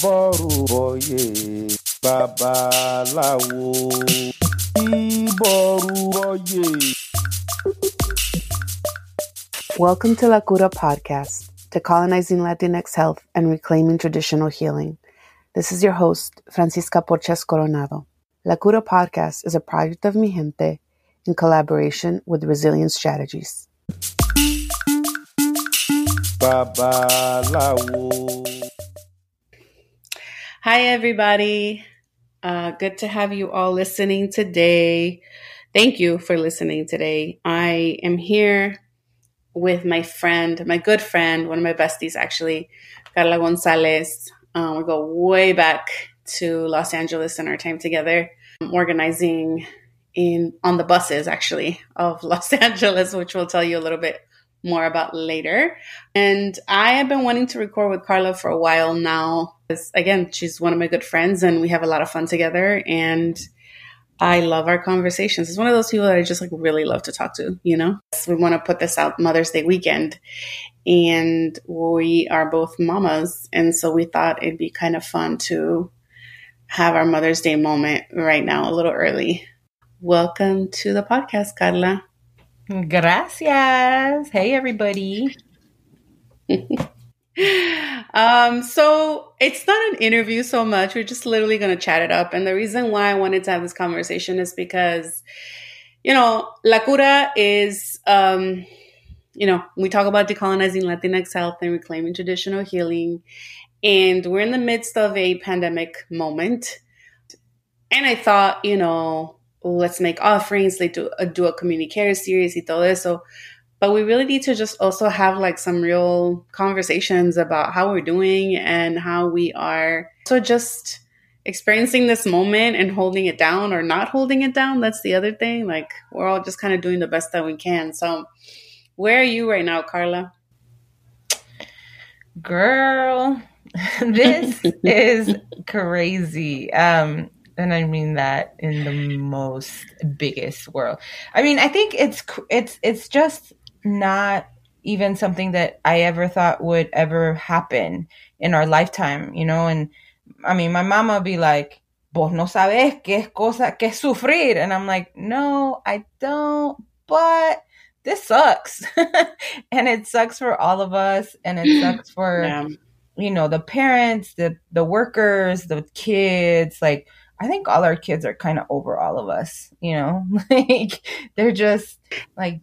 àbọ̀rùbọ̀yè babaláwo ìbọ̀rùbọ̀yè. Welcome to La Cura Podcast, decolonizing Latinx health and reclaiming traditional healing. This is your host, Francisca Porchas Coronado. La Cura Podcast is a project of Mijente in collaboration with Resilience Strategies. babaláwo. Hi, everybody. Uh, good to have you all listening today. Thank you for listening today. I am here with my friend, my good friend, one of my besties, actually, Carla Gonzales. Um, we go way back to Los Angeles in our time together, um, organizing in on the buses, actually, of Los Angeles, which we'll tell you a little bit more about later. And I have been wanting to record with Carla for a while now. Again, she's one of my good friends and we have a lot of fun together. And I love our conversations. It's one of those people that I just like really love to talk to, you know? We want to put this out Mother's Day weekend. And we are both mamas. And so we thought it'd be kind of fun to have our Mother's Day moment right now, a little early. Welcome to the podcast, Carla. Gracias. Hey, everybody. um, so it's not an interview so much. We're just literally going to chat it up. And the reason why I wanted to have this conversation is because, you know, La Cura is, um, you know, we talk about decolonizing Latinx health and reclaiming traditional healing. And we're in the midst of a pandemic moment. And I thought, you know, let's make offerings, like do, do a community care series y todo eso. But we really need to just also have like some real conversations about how we're doing and how we are. So just experiencing this moment and holding it down or not holding it down. That's the other thing. Like we're all just kind of doing the best that we can. So where are you right now, Carla? Girl, this is crazy. Um, and I mean that in the most biggest world. I mean, I think it's it's it's just not even something that I ever thought would ever happen in our lifetime, you know. And I mean, my mama would be like, "Vos no sabes qué es cosa que es sufrir," and I'm like, "No, I don't." But this sucks, and it sucks for all of us, and it sucks for yeah. you know the parents, the the workers, the kids, like I think all our kids are kind of over all of us, you know? like they're just like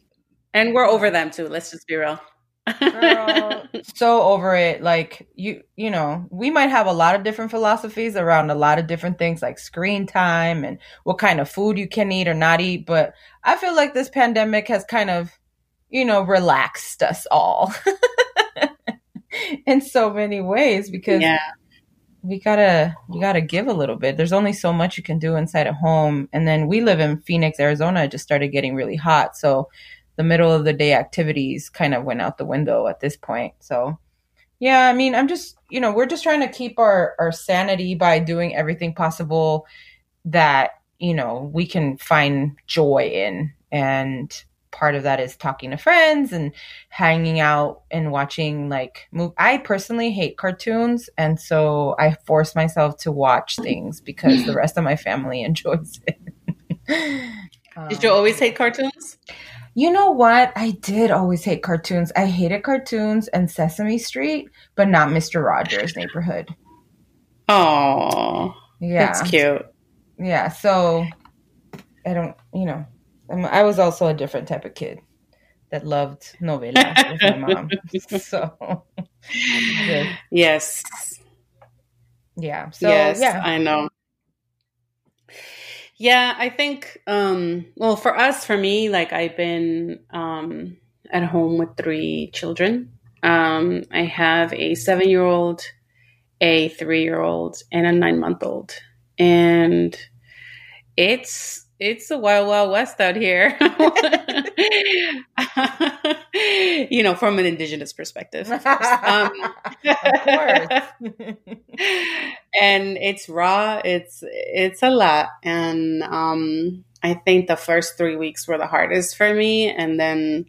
and we're over them too, let's just be real. Girl, so over it. Like you you know we might have a lot of different philosophies around a lot of different things like screen time and what kind of food you can eat or not eat but i feel like this pandemic has kind of you know relaxed us all in so many ways because yeah. we gotta we gotta give a little bit. There's only so much you can do inside a home. And then we live in phoenix arizona it just started getting really hot. So the middle of the day activities kind of went out the window at this point. So yeah i mean i'm just you know we're just trying to keep our our sanity by doing everything possible that you know we can find joy in. And part of that is talking to friends and hanging out and watching like move i personally hate cartoons. And so i force myself to watch things because the rest of my family enjoys it. Did you always hate cartoons you know what i did always hate cartoons i hated cartoons and sesame street but not mr rogers neighborhood oh yeah that's cute yeah so i don't you know I was also a different type of kid that loved novelas with my mom. so yes, yeah. So yes, yeah, I know. Yeah, I think. Um, well, for us, for me, like I've been um, at home with three children. Um, I have a seven-year-old, a three-year-old, and a nine-month-old, and it's it's a wild, wild west out here. you know, from an indigenous perspective. Of course. Um, of course. and it's raw. It's it's a lot, and um, I think the first three weeks were the hardest for me, and then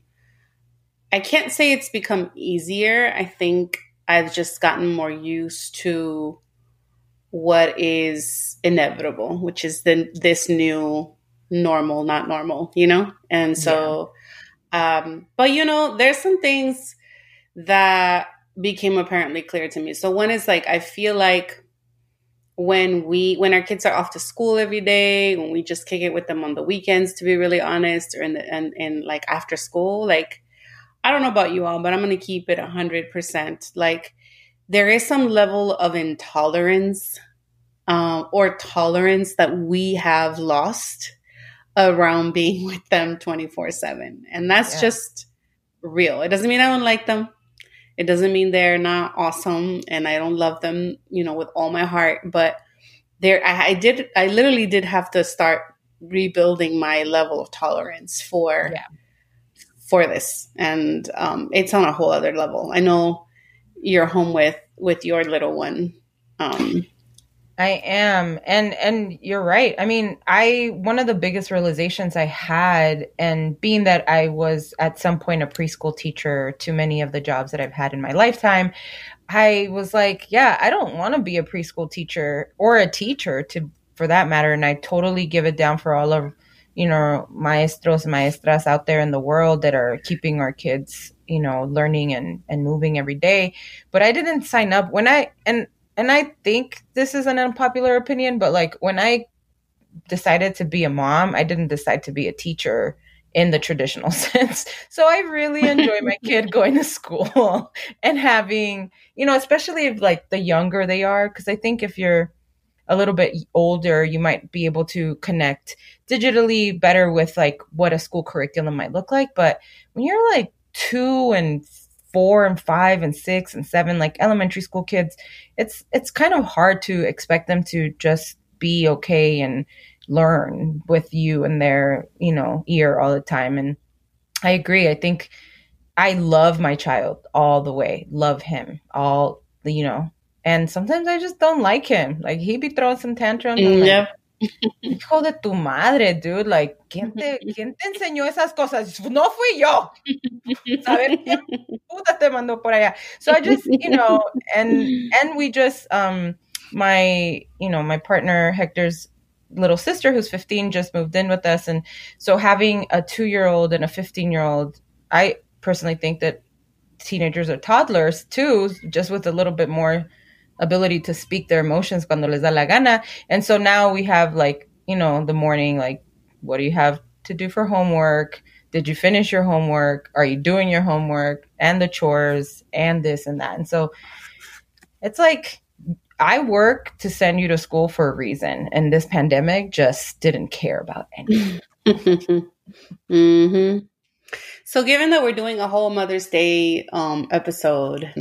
I can't say it's become easier. I think I've just gotten more used to what is inevitable, which is the this new normal, not normal, you know? And so yeah. um but you know, there's some things that became apparently clear to me. So one is like I feel like when we when our kids are off to school every day, when we just kick it with them on the weekends to be really honest or in the and, and like after school, like I don't know about you all, but I'm going to keep it 100%. Like, there is some level of intolerance uh, or tolerance that we have lost around being with them 24 7. And that's yeah. just real. It doesn't mean I don't like them. It doesn't mean they're not awesome and I don't love them, you know, with all my heart. But there, I, I did, I literally did have to start rebuilding my level of tolerance for. Yeah for this, and um, it's on a whole other level. I know you're home with with your little one. Um, I am. And and you're right. I mean, I one of the biggest realizations I had and being that I was at some point a preschool teacher to many of the jobs that I've had in my lifetime, I was like, yeah, I don't want to be a preschool teacher or a teacher to for that matter and I totally give it down for all of you know, maestros, maestras out there in the world that are keeping our kids, you know, learning and, and moving every day. But I didn't sign up when I, and, and I think this is an unpopular opinion, but like when I decided to be a mom, I didn't decide to be a teacher in the traditional sense. So I really enjoy my kid going to school and having, you know, especially if like the younger they are, because I think if you're a little bit older, you might be able to connect digitally better with like what a school curriculum might look like. But when you're like two and four and five and six and seven, like elementary school kids, it's it's kind of hard to expect them to just be okay and learn with you in their, you know, ear all the time. And I agree. I think I love my child all the way. Love him all you know, and sometimes I just don't like him. Like he be throwing some tantrums. Yeah. Hijo de tu madre, dude. Like, ¿quién te, ¿quién te enseñó esas cosas? No fui yo. Saber quién puta te mandó por allá. So I just, you know, and and we just um my, you know, my partner Hector's little sister who's 15 just moved in with us and so having a 2-year-old and a 15-year-old, I personally think that teenagers or toddlers too, just with a little bit more ability to speak their emotions cuando les da la gana. And so now we have like, you know, the morning, like, what do you have to do for homework? Did you finish your homework? Are you doing your homework and the chores and this and that? And so it's like, I work to send you to school for a reason. And this pandemic just didn't care about anything. mm-hmm. So, given that we're doing a whole Mother's Day um, episode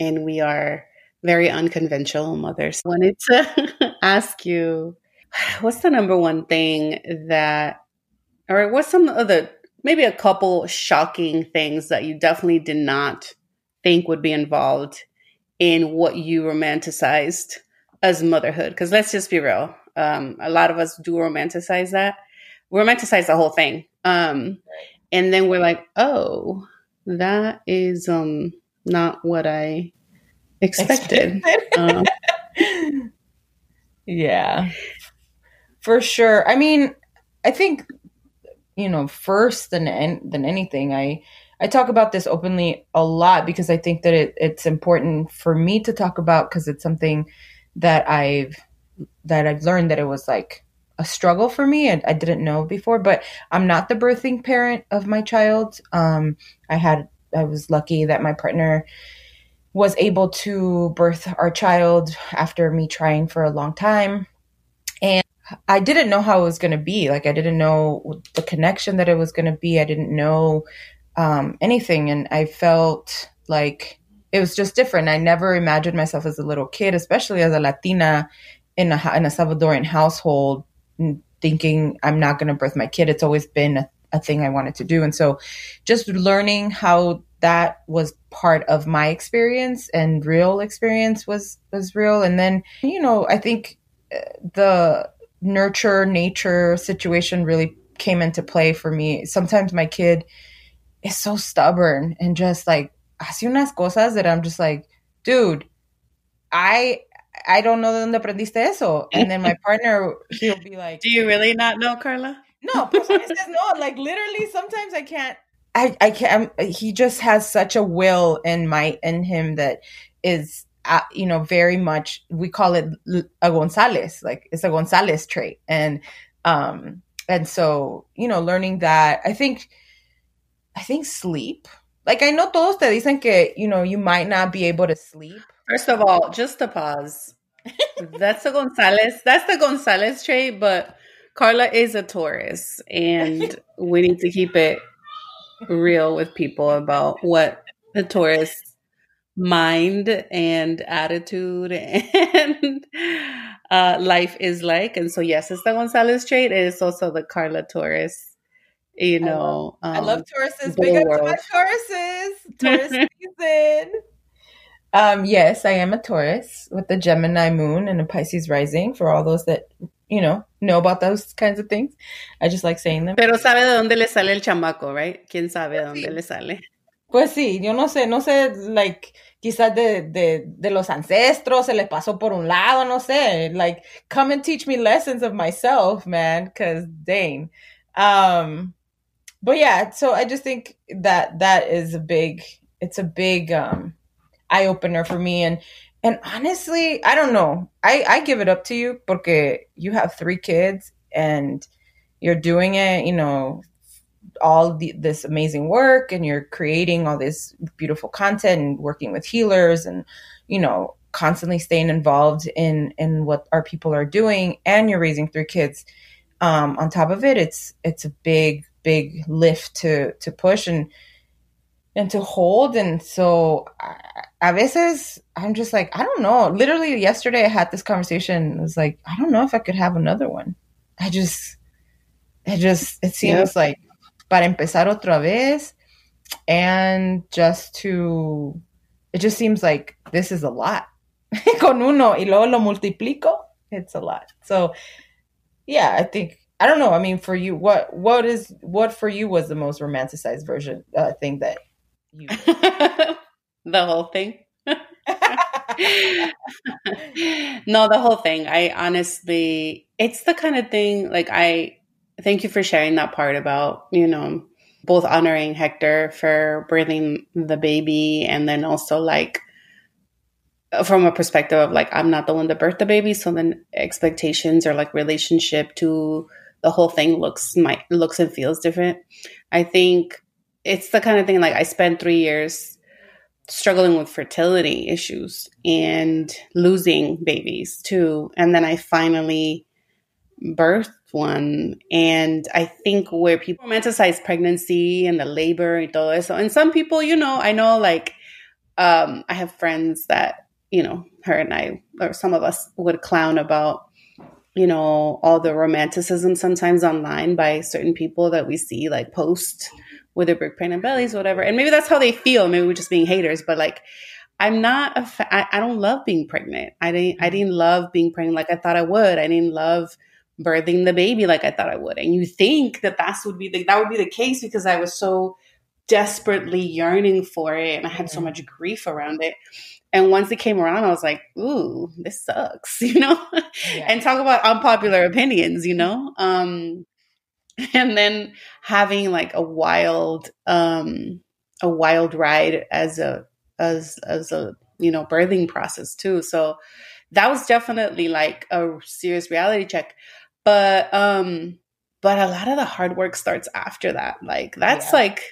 and we are very unconventional mothers. Wanted to ask you, what's the number one thing that, or what's some of the, maybe a couple shocking things that you definitely did not think would be involved in what you romanticized as motherhood? Because let's just be real. Um, a lot of us do romanticize that. We romanticize the whole thing. Um, and then we're like, oh, that is um, not what I expected. uh, yeah, for sure. I mean, I think you know first than than anything, I I talk about this openly a lot because I think that it, it's important for me to talk about because it's something that I've that I've learned that it was like a struggle for me and I didn't know before. But I'm not the birthing parent of my child. Um, I had I was lucky that my partner was able to birth our child after me trying for a long time. And I didn't know how it was going to be. Like, I didn't know the connection that it was going to be. I didn't know um, anything. And I felt like it was just different. I never imagined myself as a little kid, especially as a Latina in a, in a Salvadorian household, thinking I'm not going to birth my kid. It's always been a, a thing I wanted to do. And so just learning how that was part of my experience and real experience was was real and then you know i think uh, the nurture nature situation really came into play for me sometimes my kid is so stubborn and just like hace unas cosas that i'm just like dude, I I don't know de dónde aprendiste eso. And then my partner, he'll be like, Do you really not know, Carla? No, pues no. Like literally, sometimes I can't. I I can't. He just has such a will and might in him that is, uh, you know, very much. We call it a Gonzales. Like it's a Gonzales trait, and um, and so you know, learning that. I think, I think sleep. Like I know todos te dicen que you know you might not be able to sleep. First of all, just to pause. that's the Gonzales. That's the Gonzales trait, but Carla is a Taurus, and we need to keep it real with people about what the Taurus mind and attitude and uh, life is like. And so, yes, it's the Gonzales trait. It is also the Carla Taurus. You know, I love, um, I love Tauruses. Big up to my Tauruses. Taurus season. Um, yes, I am a Taurus with the Gemini moon and a Pisces rising. For all those that you know, know about those kinds of things. I just like saying them. Pero sabe de dónde le sale el chamaco, right? ¿Quién sabe de dónde sí. le sale? Pues sí, yo no sé, no sé, like, quizás de, de, de los ancestros se le pasó por un lado, no sé. Like, come and teach me lessons of myself, man, because dang. Um, but yeah, so I just think that that is a big, it's a big um, eye opener for me. And and honestly, I don't know. I, I give it up to you because you have three kids and you're doing it, you know, all the, this amazing work and you're creating all this beautiful content and working with healers and, you know, constantly staying involved in, in what our people are doing and you're raising three kids. Um, on top of it, it's, it's a big, big lift to, to push and, and to hold. And so a veces I'm just like, I don't know. Literally yesterday I had this conversation. It was like, I don't know if I could have another one. I just, it just, it seems like para empezar otra vez and just to, it just seems like this is a lot. Con uno y luego lo multiplico, it's a lot. So yeah, I think, I don't know. I mean, for you, what, what is, what for you was the most romanticized version, uh, thing that you the whole thing. no, the whole thing. I honestly, it's the kind of thing like I thank you for sharing that part about, you know, both honoring Hector for birthing the baby and then also like from a perspective of like I'm not the one to birth the baby, so then expectations or like relationship to the whole thing looks might looks and feels different. I think it's the kind of thing like I spent three years struggling with fertility issues and losing babies too. And then I finally birthed one. And I think where people romanticize pregnancy and the labor and todo eso. And some people, you know, I know like um, I have friends that, you know, her and I, or some of us would clown about, you know, all the romanticism sometimes online by certain people that we see like post with their big pregnant bellies, whatever. And maybe that's how they feel. Maybe we're just being haters, but like, I'm not a. Fa- I, I don't love being pregnant. I didn't. I mm-hmm. didn't love being pregnant like I thought I would. I didn't love birthing the baby like I thought I would. And you think that that's would be the that would be the case because I was so desperately yearning for it and I had so mm-hmm. much grief around it. And once it came around, I was like, "Ooh, this sucks," you know. Yeah. and talk about unpopular opinions, you mm-hmm. know. Um, and then having like a wild um a wild ride as a as as a you know birthing process too. So that was definitely like a serious reality check. But um but a lot of the hard work starts after that. Like that's yeah. like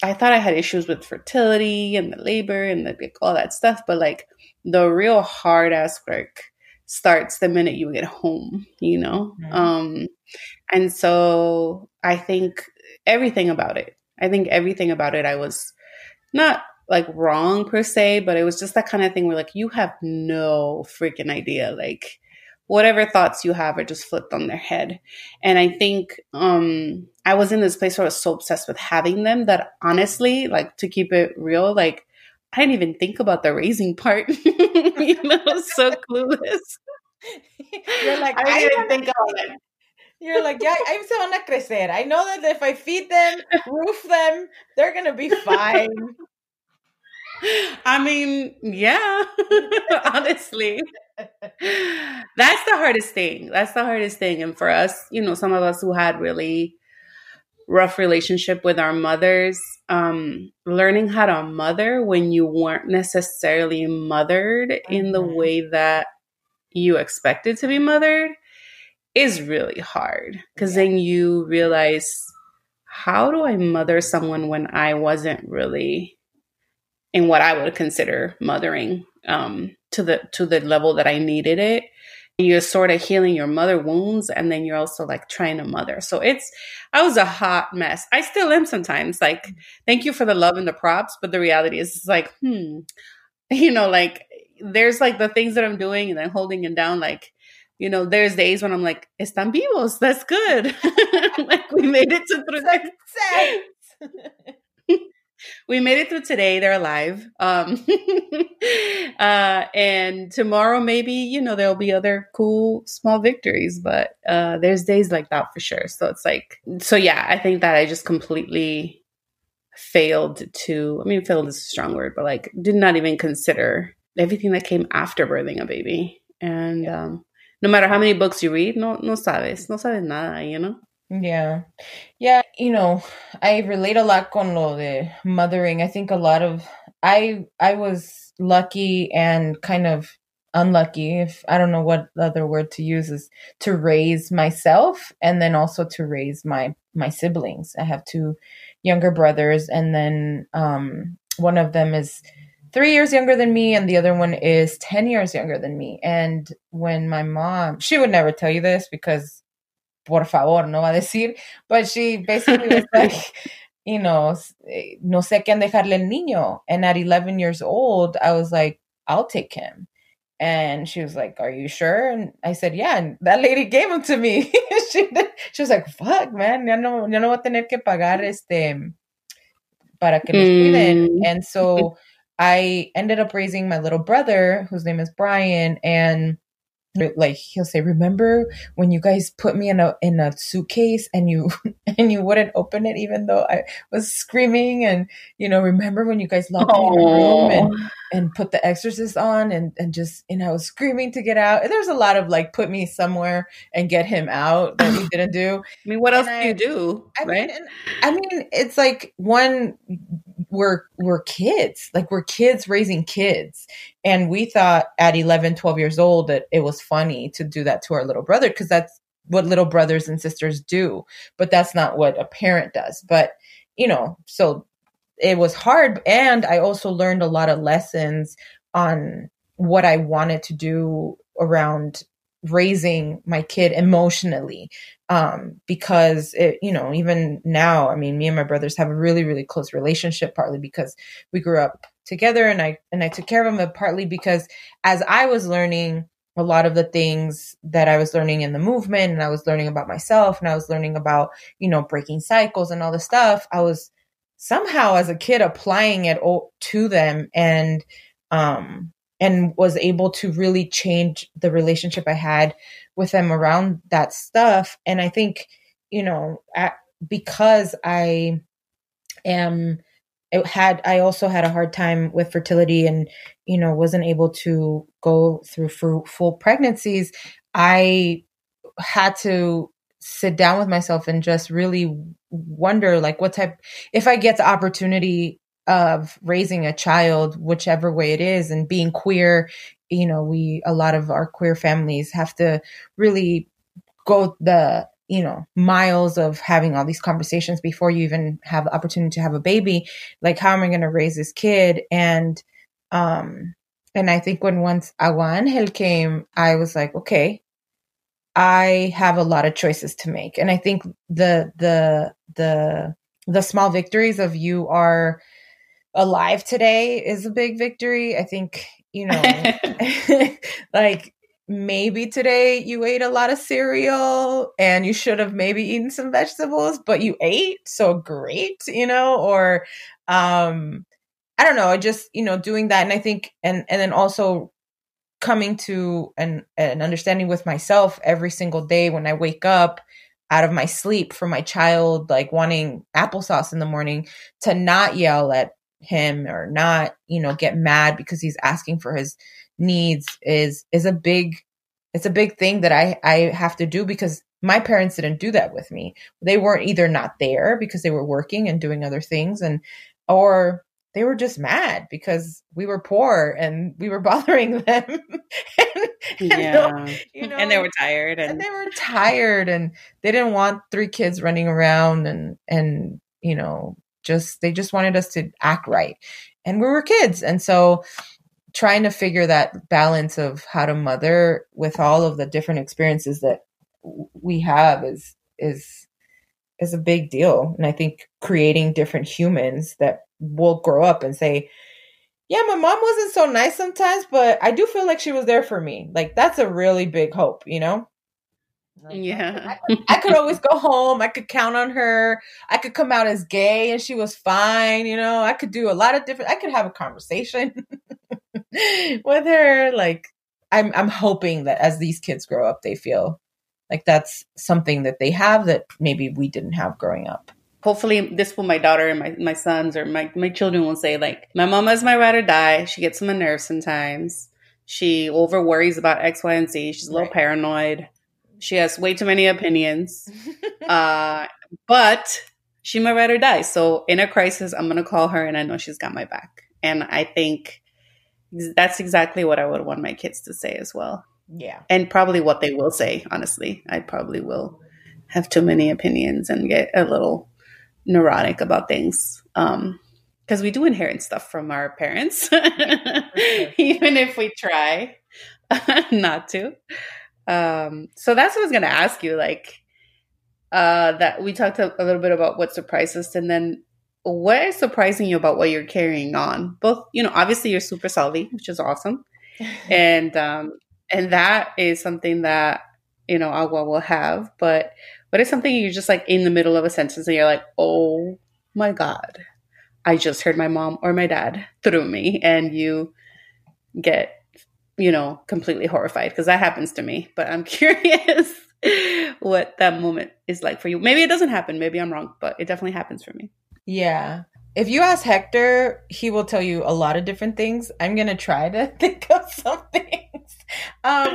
i thought i had issues with fertility and the labor and the, like, all that stuff. But like the real hard ass work starts the minute you get home you know mm-hmm. um and so I think everything about it, I think everything about it, I was not like wrong per se, but it was just that kind of thing where like you have no freaking idea. Like whatever thoughts you have are just flipped on their head. And I think um I was in this place where I was so obsessed with having them that honestly, like to keep it real, like I didn't even think about the raising part. you know, so clueless. You're like, I didn't think about it. You're like, yeah, I'm se van a crecer. I know that if I feed them, roof them, they're gonna be fine. I mean, yeah, honestly. That's the hardest thing. That's the hardest thing. And for us, you know, some of us who had really rough relationship with our mothers, um, learning how to mother when you weren't necessarily mothered in the Mhm. way that you expected to be mothered is really hard. Because Yeah. then you realize, how do I mother someone when I wasn't really in what I would consider mothering um, to the to the level that I needed it. You're sort of healing your mother wounds, and then you're also like trying to mother. So it's I was a hot mess. I still am sometimes. Like, thank you for the love and the props, but the reality is, it's like, hmm, you know, like there's like the things that I'm doing and I'm holding it down. Like, you know, there's days when I'm like, están vivos. That's good. like we made it to through we made it through today. They're alive. Um, uh, and tomorrow, maybe, you know, there'll be other cool small victories, but uh, there's days like that for sure. So it's like, so yeah, I think that I just completely failed to, I mean, failed is a strong word, but like did not even consider everything that came after birthing a baby. And um, no matter how many books you read, no, no sabes, no sabes nada, you know? Yeah. Yeah, you know, I relate a lot con lo de mothering. I think a lot of I I was lucky and kind of unlucky if I don't know what other word to use is to raise myself and then also to raise my my siblings. I have two younger brothers and then um one of them is 3 years younger than me and the other one is 10 years younger than me. And when my mom, she would never tell you this because por favor, no va a decir, but she basically was like, you know, no sé quién dejarle el niño. And at 11 years old, I was like, I'll take him. And she was like, Are you sure? And I said, Yeah. And that lady gave him to me. she, she was like, Fuck, man, ya no, ya no voy a tener que pagar este para que los cuiden. Mm. And so I ended up raising my little brother, whose name is Brian, and like he'll say remember when you guys put me in a in a suitcase and you and you wouldn't open it even though i was screaming and you know remember when you guys locked me in a room and and put the exorcist on and and just and i was screaming to get out and there's a lot of like put me somewhere and get him out that he didn't do I mean, what else And do I- you do? I right? mean, and, I mean, it's like one, we're we're kids, like we're kids raising kids, and we thought at 11, 12 years old that it was funny to do that to our little brother because that's what little brothers and sisters do, but that's not what a parent does. But you know, so it was hard, and I also learned a lot of lessons on what I wanted to do around raising my kid emotionally um because it you know even now i mean me and my brothers have a really really close relationship partly because we grew up together and i and i took care of him but partly because as i was learning a lot of the things that i was learning in the movement and i was learning about myself and i was learning about you know breaking cycles and all this stuff i was somehow as a kid applying it to them and um and was able to really change the relationship i had with them around that stuff. And i think you know at, because i am it had i also had a hard time with fertility and you know wasn't able to go through full pregnancies i had to sit down with myself and just really wonder like what type if i get the opportunity of raising a child whichever way it is and being queer you know we a lot of our queer families have to really go the you know miles of having all these conversations before you even have the opportunity to have a baby. Like how am i going to raise this kid? And um and i think when once agua angel came i was like okay i have a lot of choices to make. And i think the the the the small victories of you are alive today is a big victory. I think you know like maybe today you ate a lot of cereal and you should have maybe eaten some vegetables but you ate so great you know or um i don't know I just you know doing that. And i think and and then also coming to an an understanding with myself every single day when i wake up out of my sleep for my child like wanting applesauce in the morning to not yell at him or not, you know, get mad because he's asking for his needs is is a big it's a big thing that I I have to do because my parents didn't do that with me. They weren't either not there because they were working and doing other things and or they were just mad because we were poor and we were bothering them. and, and yeah. you know, and they were tired and, and they were tired and they didn't want three kids running around and and you know just they just wanted us to act right. And we were kids. And so trying to figure that balance of how to mother with all of the different experiences that we have is is is a big deal and i think creating different humans that will grow up and say yeah my mom wasn't so nice sometimes but i do feel like she was there for me like that's a really big hope you know yeah. I could, I could, always go home. I could count on her. I could come out as gay and she was fine. You know, I could do a lot of different, I could have a conversation with her. Like, I'm, I'm hoping that as these kids grow up, they feel like that's something that they have that maybe we didn't have growing up. Hopefully, this will my daughter and my, my sons or my, my children will say, like, my mom is my ride or die. She gets on my nerves sometimes. She over worries about X, Y, and Z. She's a little right. paranoid. She has way too many opinions. uh, but she might ride or die. So in a crisis, I'm going to call her and I know she's got my back. And I think that's exactly what I would want my kids to say as well. Yeah. And probably what they will say, honestly. I probably will have too many opinions and get a little neurotic about things. Um, because we do inherit stuff from our parents, even if we try not to. Um, so that's what I was going to ask you. Like, uh, that we talked a, a little bit about what surprised us, and then what is surprising you about what you're carrying on? Both, you know, obviously you're super salty, which is awesome, and um, and that is something that you know agua will have but what is something you're just like in the middle of a sentence and you're like oh my god i just heard my mom or my dad through me and you get you know completely horrified because that happens to me but i'm curious what that moment is like for you maybe it doesn't happen maybe i'm wrong but it definitely happens for me yeah if you ask Hector, he will tell you a lot of different things. I'm gonna try to think of some things. Um,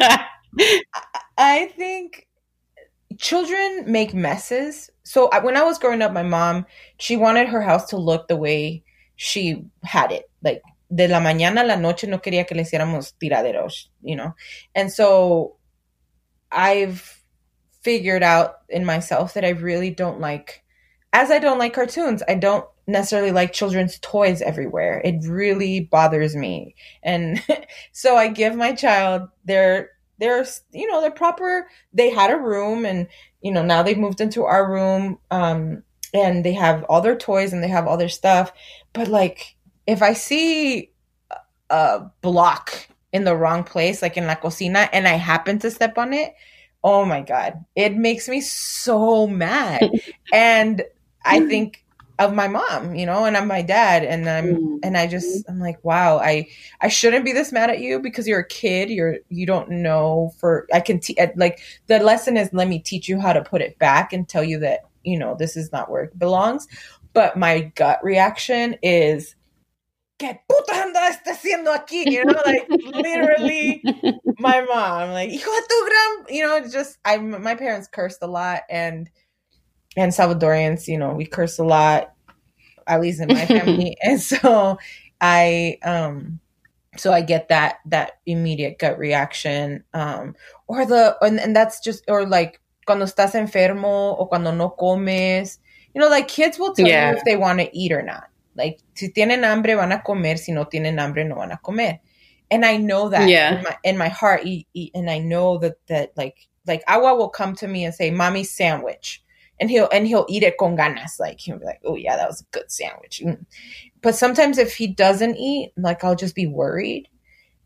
I think children make messes. So when I was growing up, my mom she wanted her house to look the way she had it, like de la mañana a la noche no quería que le hiciéramos tiraderos, you know. And so I've figured out in myself that I really don't like as I don't like cartoons, I don't necessarily like children's toys everywhere. It really bothers me. And so I give my child their their you know, their proper they had a room and you know, now they've moved into our room um and they have all their toys and they have all their stuff. But like if I see a block in the wrong place like in la cocina and I happen to step on it, oh my god, it makes me so mad. and I think of my mom, you know, and I'm my dad and I'm mm-hmm. and I just I'm like, wow, I I shouldn't be this mad at you because you're a kid, you're you don't know for I can te- like the lesson is let me teach you how to put it back and tell you that, you know, this is not where it belongs. But my gut reaction is ¿Qué puta andas haciendo aquí? You know, like literally my mom, like, hijo de tu gran, you know, just I my parents cursed a lot and and Salvadorians, you know, we curse a lot, at least in my family. and so I um so I get that that immediate gut reaction. Um or the and, and that's just or like cuando estás enfermo o cuando no comes. You know, like kids will tell yeah. you if they want to eat or not. Like si tienen hambre van a comer, si no tienen hambre no van a comer. And I know that yeah. in my in my heart and I know that that like like Agua will come to me and say, "Mommy sandwich." and he'll and he'll eat it con ganas. Like he'll be like, "Oh yeah, that was a good sandwich." Mm. But sometimes if he doesn't eat, like I'll just be worried,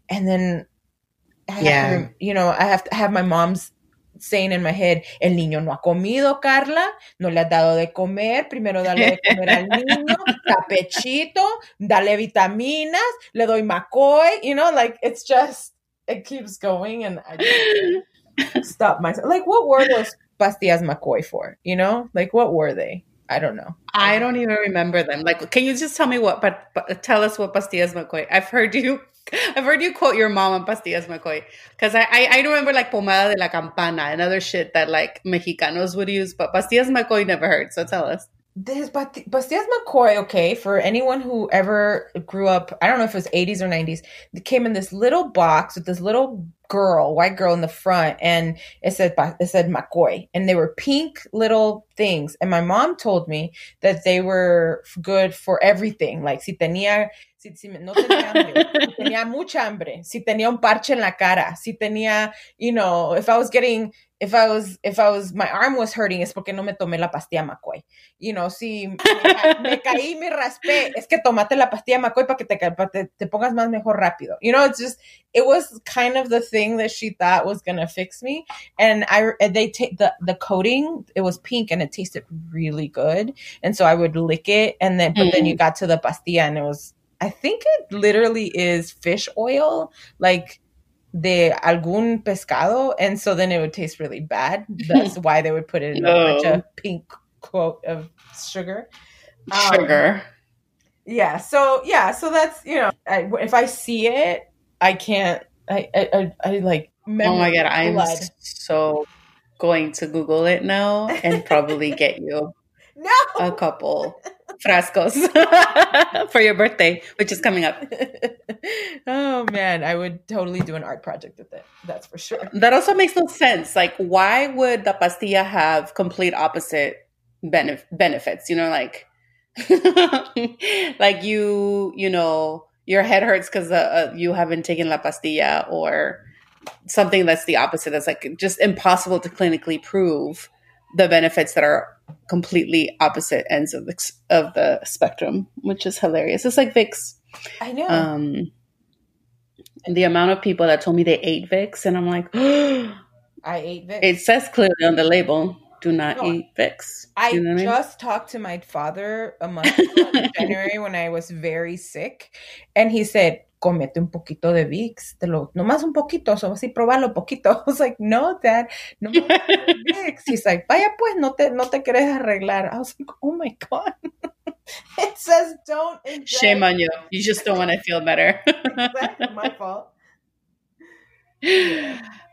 and then yeah, to, you know, I have to have my mom's saying in my head, el niño no ha comido, Carla, no le ha dado de comer, primero dale de comer al niño, tapechito, dale vitaminas, le doy McCoy, you know, like it's just, it keeps going and I just stop myself. Like what were those pastillas McCoy for? You know, like what were they? I don't know. I don't even remember them. Like, can you just tell me what? But, but tell us what pastillas McCoy. I've heard you. I've heard you quote your mom on pastillas McCoy because I, I I remember like pomada de la campana and other shit that like Mexicanos would use, but pastillas McCoy never heard. So tell us. This pastillas McCoy, okay, for anyone who ever grew up, I don't know if it was 80s or 90s, it came in this little box with this little girl, white girl in the front, and it said it said McCoy, and they were pink little things. And my mom told me that they were good for everything, like si tenía si, si no tenía hambre, si tenía mucha hambre, si tenía un parche en la cara, si tenía, you know, if I was getting, if I was, if I was, my arm was hurting, es porque no me tomé la pastilla McCoy. You know, si me, ca me caí, me raspé, es que tomate la pastilla McCoy para que te, para te, te pongas más mejor rápido. You know, it's just, it was kind of the thing that she thought was going to fix me. And I, they take the, the coating, it was pink and it tasted really good. And so I would lick it and then, but mm. then you got to the pastilla and it was, I think it literally is fish oil, like de algún pescado, and so then it would taste really bad. That's why they would put it in no. a bunch of pink quote of sugar. Sugar. Um, yeah. So yeah. So that's you know, I, if I see it, I can't. I I, I, I like. Oh my god! I'm so going to Google it now and probably get you no. a couple frascos for your birthday, which is coming up. oh man, I would totally do an art project with it. That's for sure. That also makes no sense. Like, why would the pastilla have complete opposite benef- benefits? You know, like, like you, you know, your head hurts because uh, uh, you haven't taken la pastilla, or something that's the opposite. That's like just impossible to clinically prove the benefits that are completely opposite ends of the, of the spectrum, which is hilarious. It's like Vicks. I know. Um, the amount of people that told me they ate Vicks, and I'm like, I ate Vicks. It says clearly on the label, do not no, eat Vicks. I you know just I mean? talked to my father a month ago in January when I was very sick, and he said, comete un poquito de Vicks, te lo, nomás un poquito, so así probarlo poquito. I was like, no, dad, no Vicks. He's like, vaya pues, no te, no te quieres arreglar. I was like, oh my God. it says don't inject. Shame on you. You just don't want to feel better. exactly, my fault.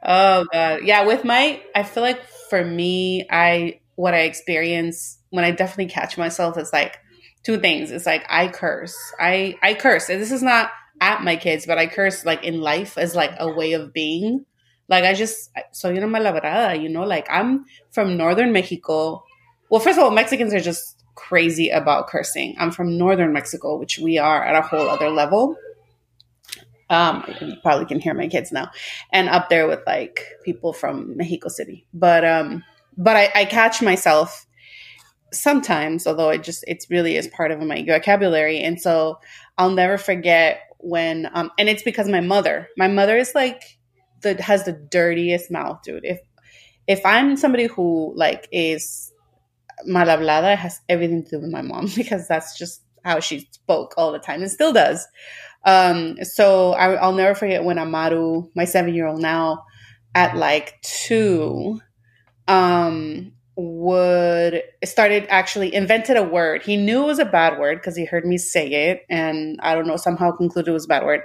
Oh God. Yeah, with my I feel like for me, I what I experience when I definitely catch myself is like two things. It's like I curse. I I curse. And this is not at my kids, but I curse like in life as like a way of being. Like I just so you know malabrada, you know, like I'm from northern Mexico. Well, first of all, Mexicans are just crazy about cursing. I'm from northern Mexico, which we are at a whole other level. Um, you probably can hear my kids now, and up there with like people from Mexico City. But um, but I, I catch myself sometimes, although it just it's really is part of my vocabulary, and so I'll never forget when um and it's because my mother. My mother is like the has the dirtiest mouth dude. If if i'm somebody who like is mal hablada has everything to do with my mom because that's just how she spoke all the time. And still does. Um so I, i'll never forget when amaru my seven year old now at like two um would started actually invented a word. He knew it was a bad word because he heard me say it, and I don't know somehow concluded it was a bad word.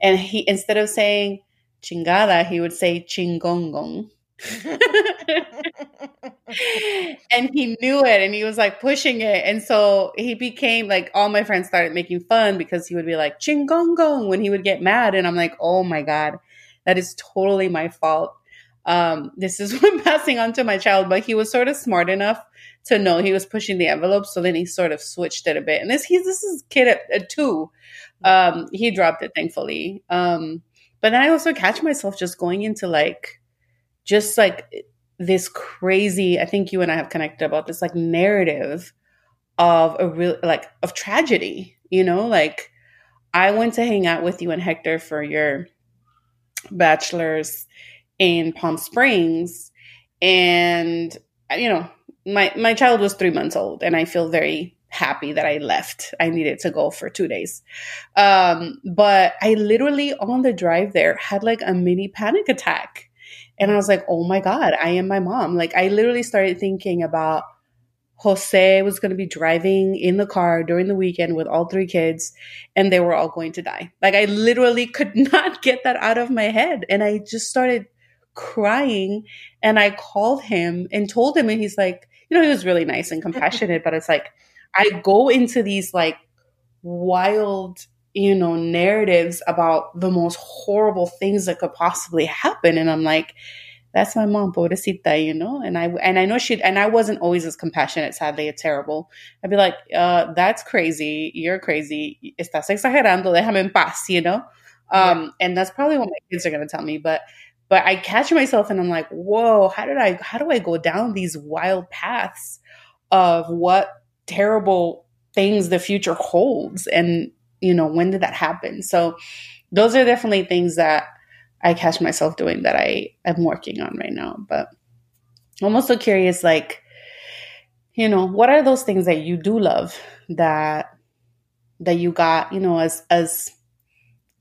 And he instead of saying chingada, he would say chingongong. and he knew it and he was like pushing it and so he became like all my friends started making fun because he would be like chingongong when he would get mad and i'm like oh my god that is totally my fault um, this is passing on to my child, but he was sort of smart enough to know he was pushing the envelope. So then he sort of switched it a bit. And this, he's, this is kid at, at two. Um, he dropped it thankfully. Um, but then I also catch myself just going into like, just like this crazy, I think you and I have connected about this like narrative of a real, like of tragedy, you know, like I went to hang out with you and Hector for your bachelor's in Palm Springs. And, you know, my, my child was three months old, and I feel very happy that I left. I needed to go for two days. Um, but I literally, on the drive there, had like a mini panic attack. And I was like, oh my God, I am my mom. Like, I literally started thinking about Jose was going to be driving in the car during the weekend with all three kids and they were all going to die. Like I literally could not get that out of my head. And I just started crying and I called him and told him and he's like, you know, he was really nice and compassionate, but it's like I go into these like wild, you know, narratives about the most horrible things that could possibly happen and I'm like that's my mom, pobrecita, you know? And I, and I know she, and I wasn't always as compassionate, sadly, it's terrible. I'd be like, uh, that's crazy. You're crazy. Estás exagerando. Déjame en paz, you know? Um, yeah. and that's probably what my kids are going to tell me. But, but I catch myself and I'm like, whoa, how did I, how do I go down these wild paths of what terrible things the future holds? And, you know, when did that happen? So those are definitely things that, I catch myself doing that I am working on right now. But I'm also curious, like, you know, what are those things that you do love that that you got, you know, as as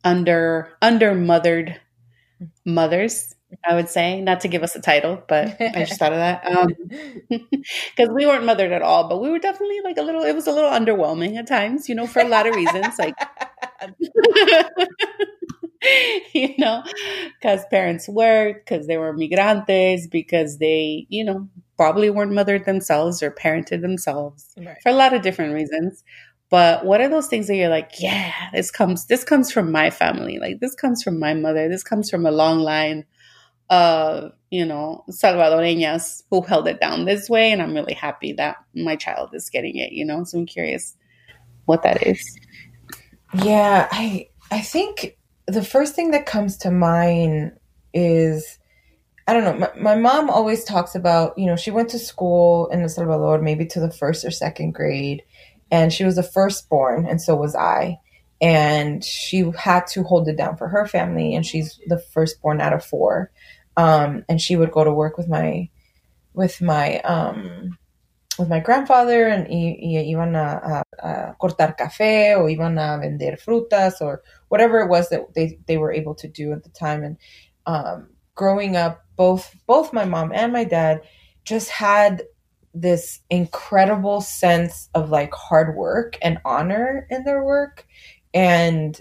under under mothered mothers, I would say, not to give us a title, but I just thought of that. Because um, we weren't mothered at all, but we were definitely like a little, it was a little underwhelming at times, you know, for a lot of reasons. Like, you know, because parents worked, because they were migrantes, because they, you know, probably weren't mothered themselves or parented themselves right. for a lot of different reasons. But what are those things that you're like, yeah, this comes this comes from my family. Like this comes from my mother. This comes from a long line of, you know, Salvadoreñas who held it down this way. And I'm really happy that my child is getting it, you know. So I'm curious what that is. Yeah, I I think the first thing that comes to mind is I don't know. My, my, mom always talks about, you know, she went to school in El Salvador, maybe to the first or second grade, and she was the firstborn, and so was I. And she had to hold it down for her family, and she's the firstborn out of four. Um, and she would go to work with my, with my, um, with my grandfather, and y, y iban a, a, a cortar café, o iban a vender frutas, or whatever it was that they, they were able to do at the time. And um, growing up, both both my mom and my dad just had this incredible sense of like hard work and honor in their work. And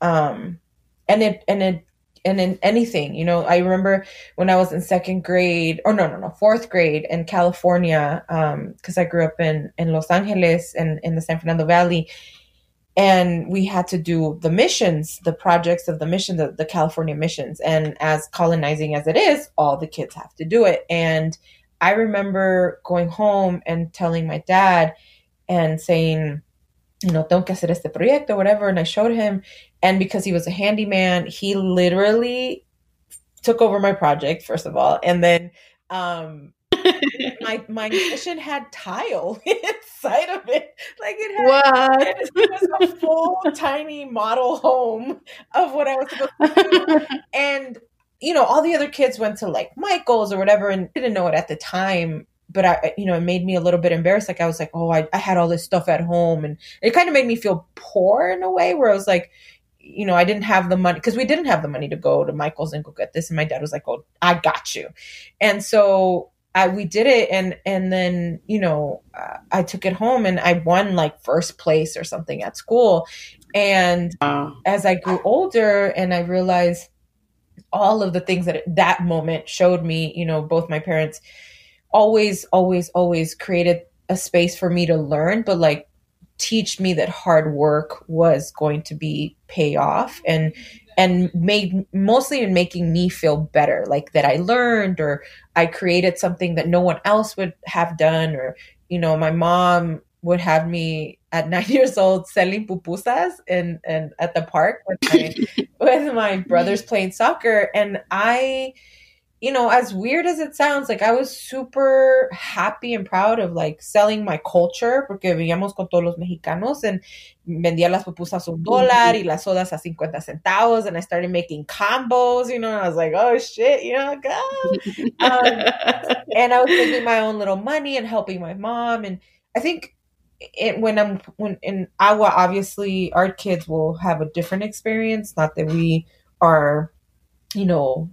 um and it and it and in anything you know i remember when i was in second grade or no no no fourth grade in california um because i grew up in in los angeles and in the san fernando valley. And we had to do the missions the projects of the mission the, the california missions. And as colonizing as it is all the kids have to do it. And i remember going home and telling my dad and saying you know tengo que hacer este proyecto whatever and i showed him and because he was a handyman he literally took over my project first of all and then um my my mission had tile inside of it. Like it had what? It was a full tiny model home of what I was supposed to do. and you know, all the other kids went to like Michael's or whatever and didn't know it at the time. But I, you know, it made me a little bit embarrassed. Like I was like, oh, I, I had all this stuff at home, and it kind of made me feel poor in a way, where I was like, you know, I didn't have the money because we didn't have the money to go to Michael's and go get this. And my dad was like, "Oh, I got you," and so I, we did it and and then you know uh, I took it home and I won like first place or something at school and wow. as I grew older and I realized all of the things that that moment showed me you know both my parents always always always created a space for me to learn but like teach me that hard work was going to be pay off and and made mostly in making me feel better like that i learned or i created something that no one else would have done or you know my mom would have me at nine years old selling pupusas and and at the park with my with my brothers playing soccer and i you know, as weird as it sounds, like I was super happy and proud of like selling my culture porque vivíamos con todos los mexicanos and vendía las pupusas un dólar y las sodas a 50 centavos and I started making combos, you know, and I was like, oh shit, you know, God. um, and I was making my own little money and helping my mom. And I think it, when I'm, when in Agua, obviously our kids will have a different experience. Not that we are, you know,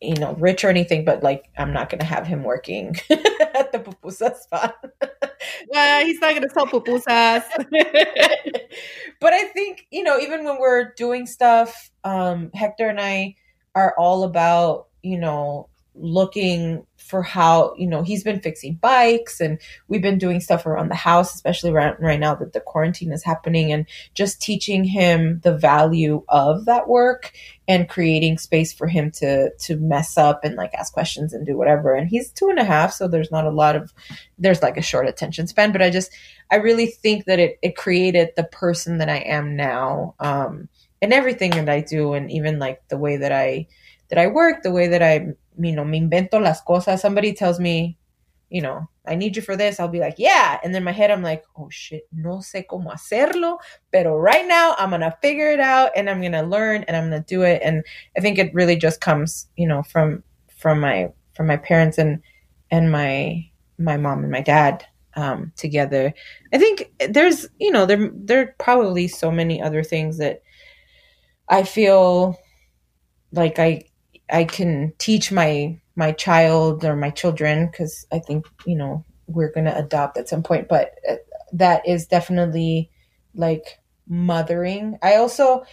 you know, rich or anything, but like I'm not gonna have him working at the pupusa spot. well, he's not gonna sell pupusas. but I think, you know, even when we're doing stuff, um, Hector and I are all about, you know, looking for how you know he's been fixing bikes and we've been doing stuff around the house especially right, right now that the quarantine is happening and just teaching him the value of that work and creating space for him to to mess up and like ask questions and do whatever. And he's two and a half so there's not a lot of there's like a short attention span but i just i really think that it it created the person that i am now um and everything that i do and even like the way that i that i work the way that i you know, me invento las cosas. Somebody tells me, you know, I need you for this. I'll be like, yeah. And then my head, I'm like, oh shit, no sé cómo hacerlo. Pero right now, I'm going to figure it out and I'm going to learn and I'm going to do it. And I think it really just comes, you know, from, from my, from my parents and, and my, my mom and my dad um, together. I think there's, you know, there, there are probably so many other things that I feel like I, I can teach my my child or my children because I think you know we're gonna adopt at some point, but uh, that is definitely like mothering. I also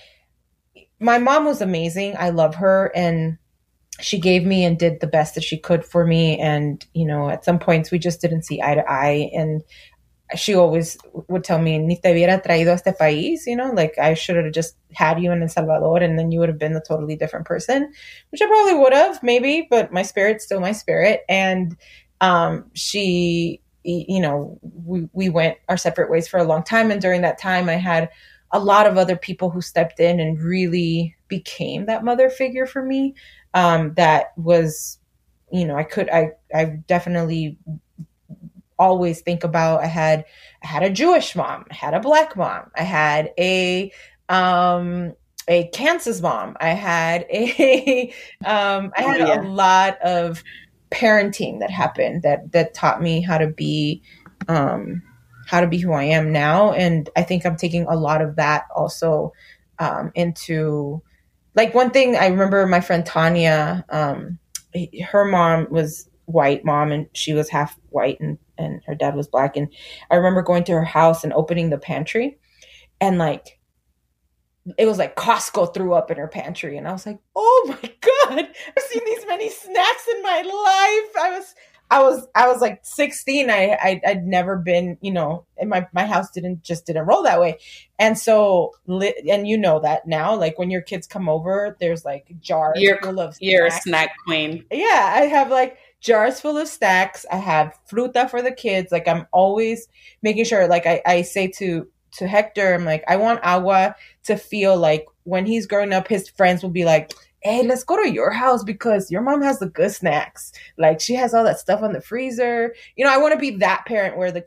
my mom was amazing. I love her and she gave me and did the best that she could for me and you know at some points we just didn't see eye to eye and she always would tell me, ni te hubiera traído a este país, you know, like I should have just had you in El Salvador and then you would have been a totally different person, which I probably would have, maybe, but my spirit's still my spirit. And um, she, you know, we, we went our separate ways for a long time. And during that time, I had a lot of other people who stepped in and really became that mother figure for me. Um, that was, you know, I could, I, I definitely always think about I had I had a Jewish mom, I had a black mom, I had a um a Kansas mom, I had a um I had oh, yeah. a lot of parenting that happened that that taught me how to be um how to be who I am now and I think I'm taking a lot of that also um into like one thing I remember my friend Tanya um her mom was white mom and she was half white and and her dad was black and i remember going to her house and opening the pantry and like it was like Costco threw up in her pantry and I was like, "Oh my god, I've seen these many snacks in my life." I was I was I was like 16. I, I would never been, you know, and my my house didn't just didn't roll that way. And so and you know that now like when your kids come over, there's like jars you're, full of You're snacks. a snack queen. Yeah, I have like jars full of snacks. I have fruta for the kids. Like I'm always making sure like I, I say to to Hector, I'm like, I want Agua to feel like when he's growing up, his friends will be like, Hey, let's go to your house because your mom has the good snacks. Like she has all that stuff on the freezer. You know, I want to be that parent where the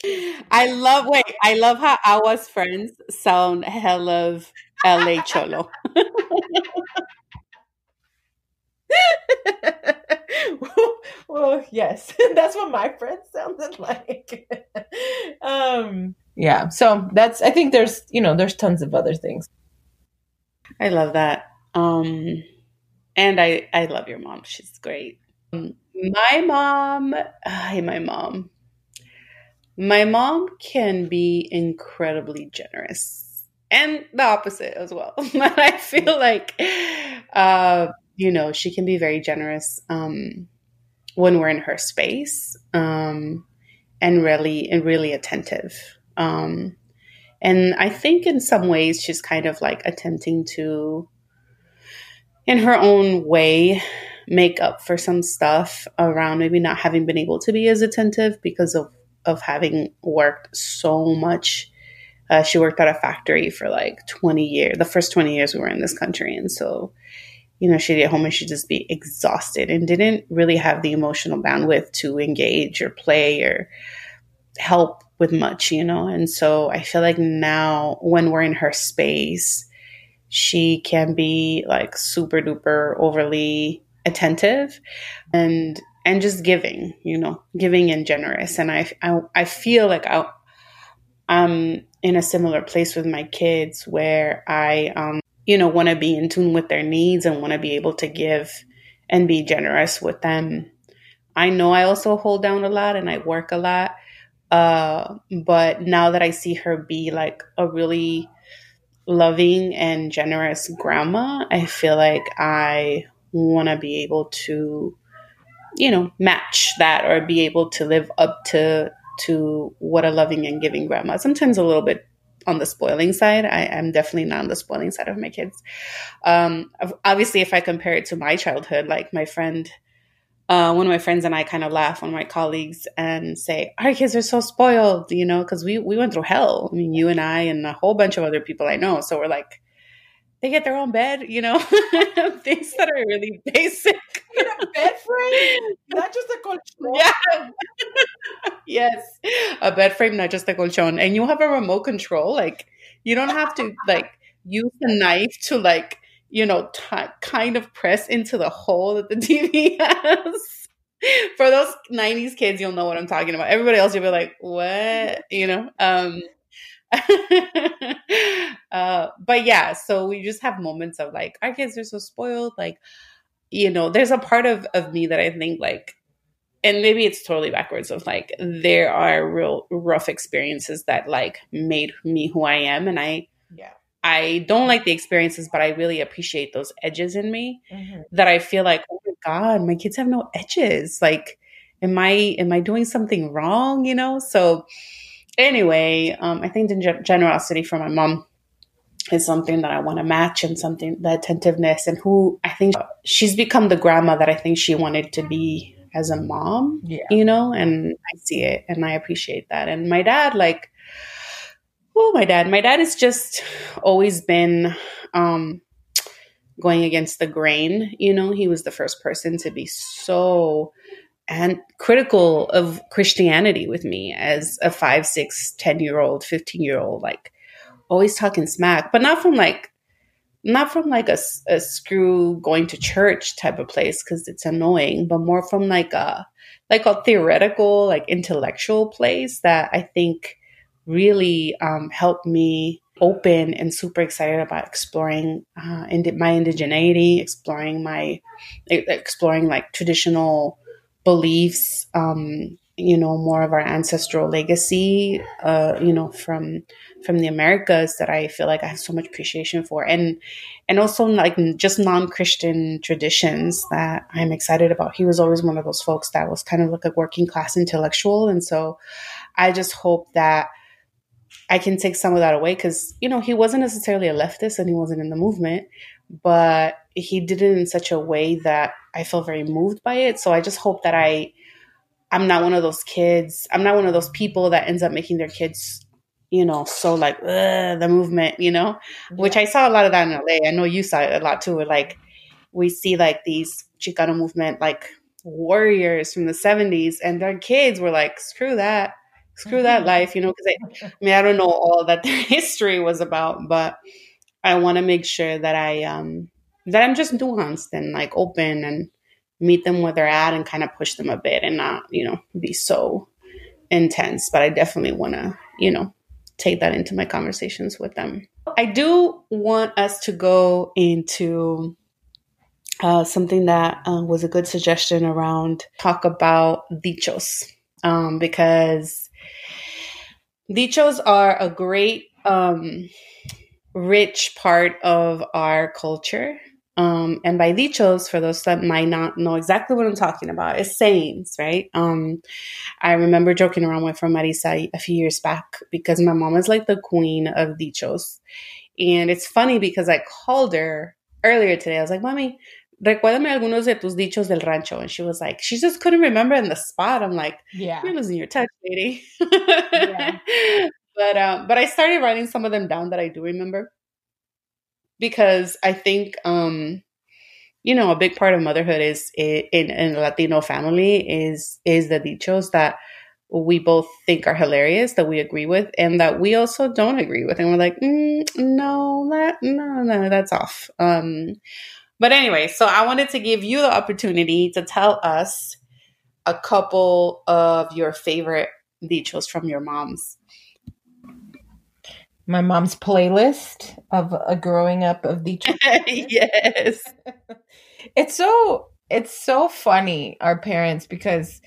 I love wait, I love how Agua's friends sound hell of LA Cholo. well, yes, that's what my friend sounded like. um, yeah, so that's. I think there's, you know, there's tons of other things. I love that. Um, and I, I love your mom. She's great. Um, my mom, hi, my mom. My mom can be incredibly generous, and the opposite as well. I feel like, uh, you know, she can be very generous um, when we're in her space um, and really and really attentive. Um, and I think in some ways she's kind of like attempting to, in her own way, make up for some stuff around maybe not having been able to be as attentive because of of having worked so much. Uh, she worked at a factory for like 20 years, the first 20 years we were in this country. And so you know, she'd get home and she'd just be exhausted and didn't really have the emotional bandwidth to engage or play or help with much, you know. And so I feel like now when we're in her space, she can be like super duper overly attentive and and just giving, you know, giving and generous. And I I, I feel like I, I'm in a similar place with my kids where I um you know, want to be in tune with their needs and want to be able to give and be generous with them. I know I also hold down a lot and I work a lot, Uh, but now that I see her be like a really loving and generous grandma, I feel like I want to be able to, you know, match that or be able to live up to to what a loving and giving grandma. Sometimes a little bit on the spoiling side. I am definitely not on the spoiling side of my kids. Um, obviously, if I compare it to my childhood, like my friend, uh, one of my friends and I kind of laugh, one of my colleagues, and say, Our kids are so spoiled, you know, because we, we went through hell. I mean, you and I and a whole bunch of other people I know. So we're like, they get their own bed, you know, things that are really basic. a bed frame, not just a colchon. Yeah. yes, a bed frame, not just a colchon, and you have a remote control. Like you don't have to like use the knife to like you know t- kind of press into the hole that the TV has. For those '90s kids, you'll know what I'm talking about. Everybody else, you'll be like, "What?" You know. Um, uh, but yeah, so we just have moments of like our kids are so spoiled. Like, you know, there's a part of of me that I think like, and maybe it's totally backwards. Of like, there are real rough experiences that like made me who I am, and I yeah. I don't like the experiences, but I really appreciate those edges in me mm-hmm. that I feel like, oh my God, my kids have no edges. Like, am I am I doing something wrong? You know? So anyway, um, I think the generosity from my mom is something that I want to match and something the attentiveness and who I think she's become the grandma that I think she wanted to be as a mom, yeah. you know, and I see it and I appreciate that. And my dad, like, oh, my dad, my dad has just always been, um, going against the grain, you know, he was the first person to be so and critical of Christianity with me as a five, six, 10 year old, 15 year old, like always talking smack, but not from like, not from like a, a screw going to church type of place because it's annoying, but more from like a, like a theoretical, like intellectual place that I think really um, helped me open and super excited about exploring uh, my indigeneity, exploring my, exploring like traditional beliefs, um, you know, more of our ancestral legacy, uh, you know, from from the Americas that I feel like I have so much appreciation for, and and also like just non Christian traditions that I'm excited about. He was always one of those folks that was kind of like a working class intellectual, and so I just hope that. I can take some of that away because, you know, he wasn't necessarily a leftist and he wasn't in the movement, but he did it in such a way that I feel very moved by it. So I just hope that I I'm not one of those kids. I'm not one of those people that ends up making their kids, you know, so like the movement, you know, yeah. which I saw a lot of that in LA. I know you saw it a lot too. Where like we see like these Chicano movement like warriors from the 70s, and their kids were like, screw that, screw that life, you know. Because I, I mean, I don't know all that their history was about, but I want to make sure that I um that I'm just nuanced and like open and meet them where they're at and kind of push them a bit and not, you know, be so intense. But I definitely want to, you know, take that into my conversations with them. I do want us to go into uh, something that uh, was a good suggestion around talk about dichos um, because dichos are a great um, rich part of our culture. Um, and by dichos, for those that might not know exactly what I'm talking about, is sayings, right? Um, I remember joking around with from Marisa a few years back because my mom is like the queen of dichos. And it's funny because I called her earlier today. I was like, Mommy, recuérdame algunos de tus dichos del rancho. And she was like, she just couldn't remember in the spot. I'm like, yeah, you're losing your touch, lady. yeah. But um, but I started writing some of them down that I do remember. Because I think um, you know a big part of motherhood is in, in a Latino family is is the dichos that we both think are hilarious that we agree with and that we also don't agree with. And we're like mm, no that no no that's off. Um but anyway so i wanted to give you the opportunity to tell us a couple of your favorite dichos from your moms my mom's playlist of a growing up of the yes. It's so it's so funny our parents because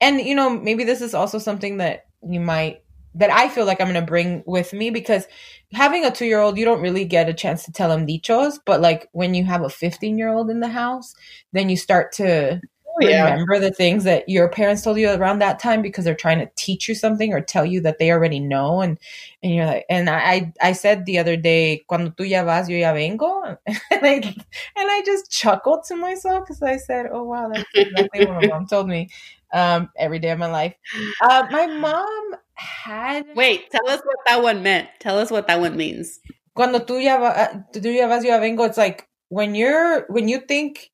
and you know maybe this is also something that you might that I feel like I'm going to bring with me because having a 2-year-old you don't really get a chance to tell them dichos, but like when you have a 15-year-old in the house, then you start to yeah. remember the things that your parents told you around that time because they're trying to teach you something or tell you that they already know and and you're like and I I said the other day cuando tú ya vas yo ya vengo and I and I just chuckled to myself because I said oh wow that's exactly what my mom told me um every day of my life uh my mom had Wait, tell us what that one meant. Tell us what that one means. cuando tú ya, va, tú ya vas yo ya vengo it's like when you're when you think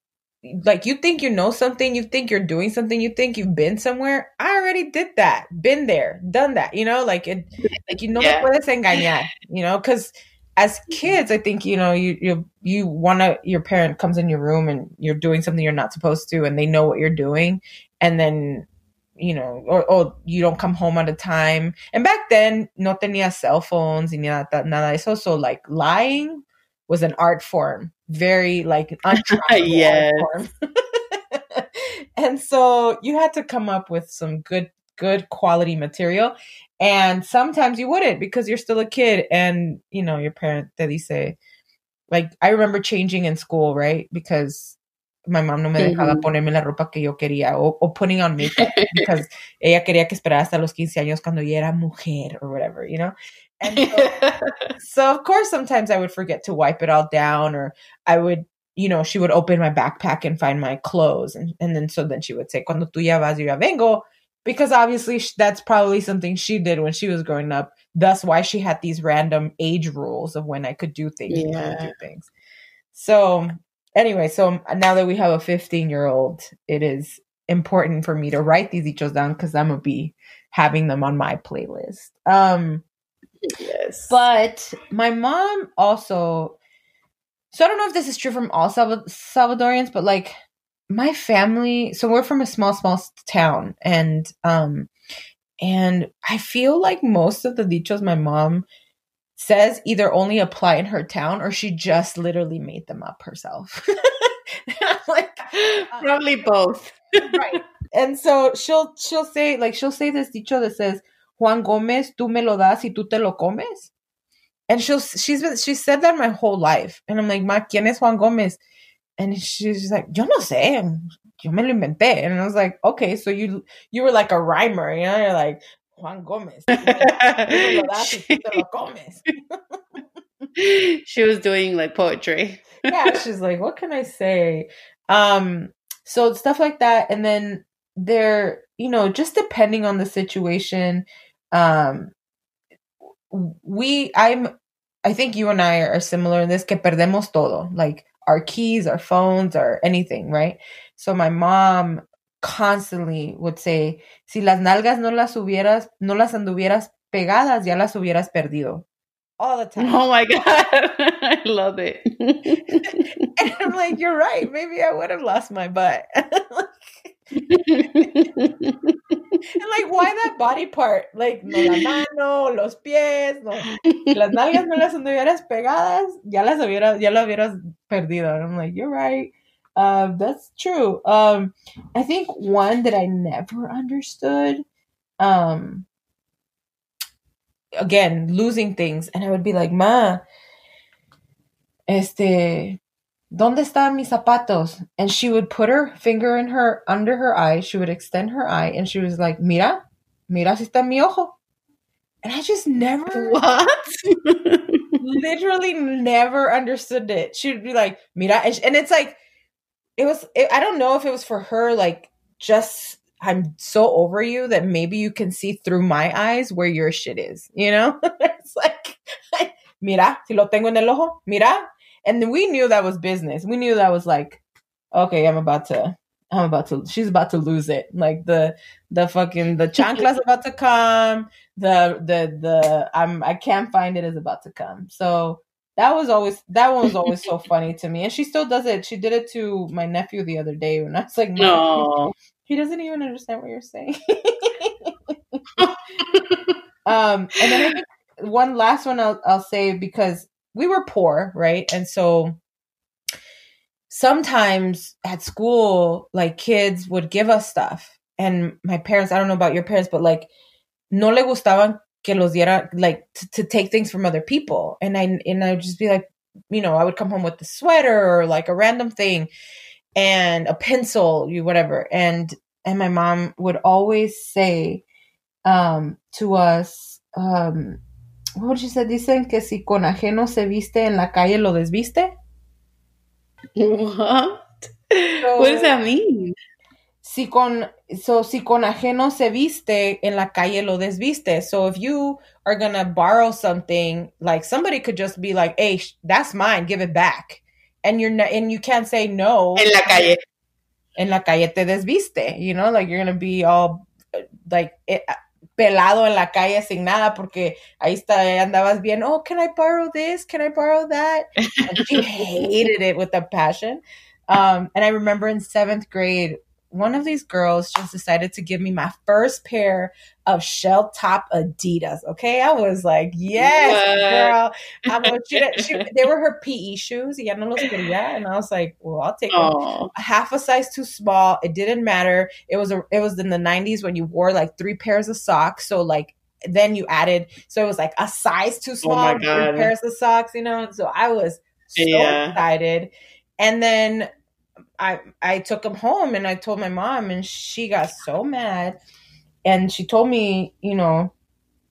like you think you know something, you think you're doing something, you think you've been somewhere. I already did that, been there, done that. You know, like it, like you know, Yeah. puedes engañar. You know, because as kids, I think you know you you you want to. Your parent comes in your room and you're doing something you're not supposed to, and they know what you're doing, and then you know, or, or you don't come home at a time. And back then, no tenía cell phones y nada, nada eso. So like lying was an art form, very like Yes. art form. and so you had to come up with some good, good quality material. And sometimes you wouldn't because you're still a kid and, you know, your parent te dice, like, I remember changing in school, right? Because my mom no me dejaba Ujú. ponerme la ropa que yo quería o, o putting on makeup because ella quería que esperara hasta los 15 años cuando ya era mujer or whatever, you know? And so, so of course sometimes I would forget to wipe it all down or I would you know she would open my backpack and find my clothes and, and then so then she would say cuando tú ya vas yo ya vengo because obviously that's probably something she did when she was growing up. Thus why she had these random age rules of when I could do things and Yeah. do things. So anyway so now that we have a 15 year old it is important for me to write these dichos down because I'm gonna be having them on my playlist. Um yes. but my mom also, so I don't know if this is true from all Salva- Salvadorians, but like my family, so we're from a small, small town, and um, and I feel like most of the dichos my mom says either only apply in her town or she just literally made them up herself. Like, Probably both. right. And so she'll she'll say like she'll say this dicho that says Juan Gomez, tú me lo das y tú te lo comes. And she'll she's been she said that my whole life. And I'm like, Ma, ¿quién es Juan Gomez? And she's like, yo no sé. Yo me lo inventé. And I was like, okay, so you you were like a rhymer, you know? You're like, Juan Gomez. tú me lo das y tú te lo comes. she was doing like poetry. yeah, she's like, what can I say? Um, so stuff like that, and then they're, you know, just depending on the situation. Um, we, I'm, I think you and I are similar in this. Que perdemos todo, like our keys, our phones, or anything, right? So my mom constantly would say, si las nalgas no las hubieras, no las anduvieras pegadas, ya las hubieras perdido. All the time. Oh my god. I love it. And I'm like, you're right. Maybe I would have lost my butt. and like, why that body part? Like, no la mano, los pies, no. Las nalgas no las hubieras pegadas, ya las hubieras, ya lo hubieras perdido. And I'm like, you're right. Um, that's true. Um, I think one that I never understood, um, again, losing things. And I would be like, Ma, este, ¿dónde están mis zapatos? And she would put her finger in her, under her eye. She would extend her eye and she was like, mira, mira si está mi ojo. And I just never, what? literally never understood it. She would be like, mira, and, it's like, it was, it, I don't know if it was for her, like, just, I'm so over you that maybe you can see through my eyes where your shit is, you know? it's like, mira, si lo tengo en el ojo, mira. And we knew that was business. We knew that was like, okay, I'm about to, I'm about to, she's about to lose it. Like the, the fucking, the chancla's about to come. The, the, the, I'm, I can't find it is about to come. So that was always, that one was always so funny to me. And she still does it. She did it to my nephew the other day and I was like, No. he doesn't even understand what you're saying. um, and then one last one I'll, I'll say because we were poor, right? And so sometimes at school, like kids would give us stuff. And my parents, I don't know about your parents, but like no le gustaban que los diera like to, to take things from other people and i and i would just be like you know i would come home with a sweater or like a random thing and a pencil you whatever and and my mom would always say um to us um she say dicen que si con ajeno se viste en la calle lo desviste What? what does that mean? si con so si con ajeno se viste en la calle lo desviste so if you are gonna borrow something like somebody could just be like hey that's mine give it back and you're not and you can't say no En la calle. en la calle te desviste you know like you're gonna be all like eh, pelado en la calle sin nada porque ahí está andabas bien oh can I borrow this can I borrow that and she hated it with a passion. Um and I remember in seventh grade one of these girls just decided to give me my first pair of shell toe Adidas. Okay, I was like, yes, What? girl. She, she, they were her PE shoes. y Ya no los quería, and I was like, well, I'll take them. Oh, Half a size too small. It didn't matter. It was a, it was in the 90s when you wore like three pairs of socks. So like then you added, so it was like a size too oh small, my three pairs of socks. You know, so I was so Yeah. excited, and then I I took them home and I told my mom and she got so mad and she told me, you know,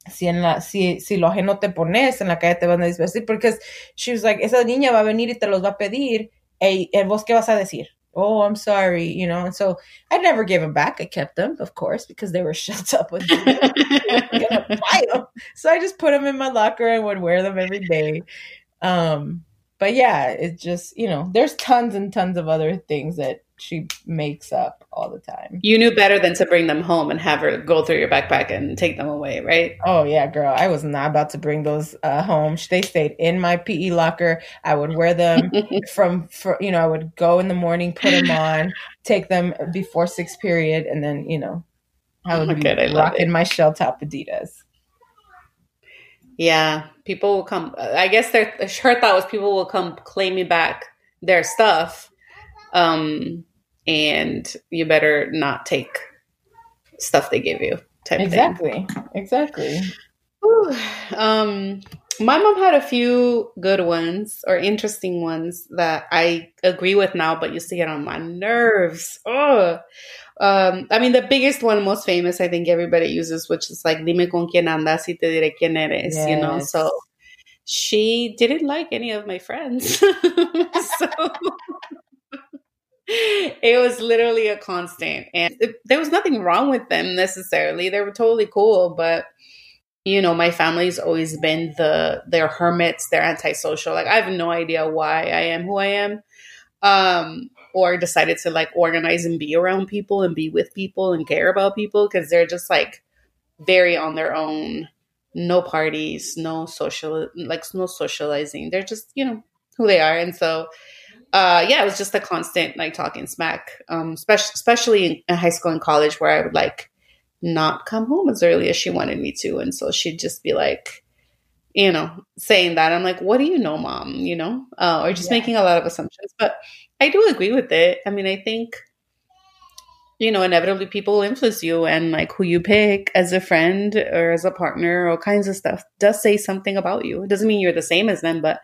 si en la si si lo ajeno te pones en la calle te van a desvestir because she was like, esa niña va a venir y te los va a pedir, y el vos qué vas a decir? Oh, I'm sorry, you know. And so I never gave them back. I kept them, of course, because they were shut up with gonna buy them. So I just put them in my locker and would wear them every day. Um, but yeah, it's just you know, there's tons and tons of other things that she makes up all the time. you knew better than to bring them home and have her go through your backpack and take them away, right? Oh yeah, girl, I was not about to bring those uh, home. They stayed in my PE locker. I would wear them from, for you know, I would go in the morning, put them on, take them before sixth period, and then you know, I would Oh, be good, I rocking my shell toe Adidas. Yeah, people will come. I guess their her thought was people will come claiming back their stuff, um, and you better not take stuff they give you. Type thing. Exactly, exactly. Um, my mom had a few good ones or interesting ones that I agree with now, but used to get on my nerves. Oh, um, I mean, the biggest one, most famous, I think everybody uses, which is like "Dime con quién andas y te diré quién eres." You know, so she didn't like any of my friends, so it was literally a constant, and it, there was nothing wrong with them necessarily. They were totally cool, but you know, my family's always been the they're hermits, they're antisocial. Like I have no idea why I am who I am. Um or decided to like organize and be around people and be with people and care about people because they're just like very on their own. No parties, no social like no socializing. They're just, you know, who they are. And so uh yeah, it was just a constant like talking smack. Um especially especially in, in high school and college where I would like not come home as early as she wanted me to. And so she'd just be like, you know, saying that. I'm like, what do you know, mom? You know, uh, or just Yeah. making a lot of assumptions. But I do agree with it. I mean, I think, you know, inevitably people influence you and like who you pick as a friend or as a partner, all kinds of stuff does say something about you. It doesn't mean you're the same as them, but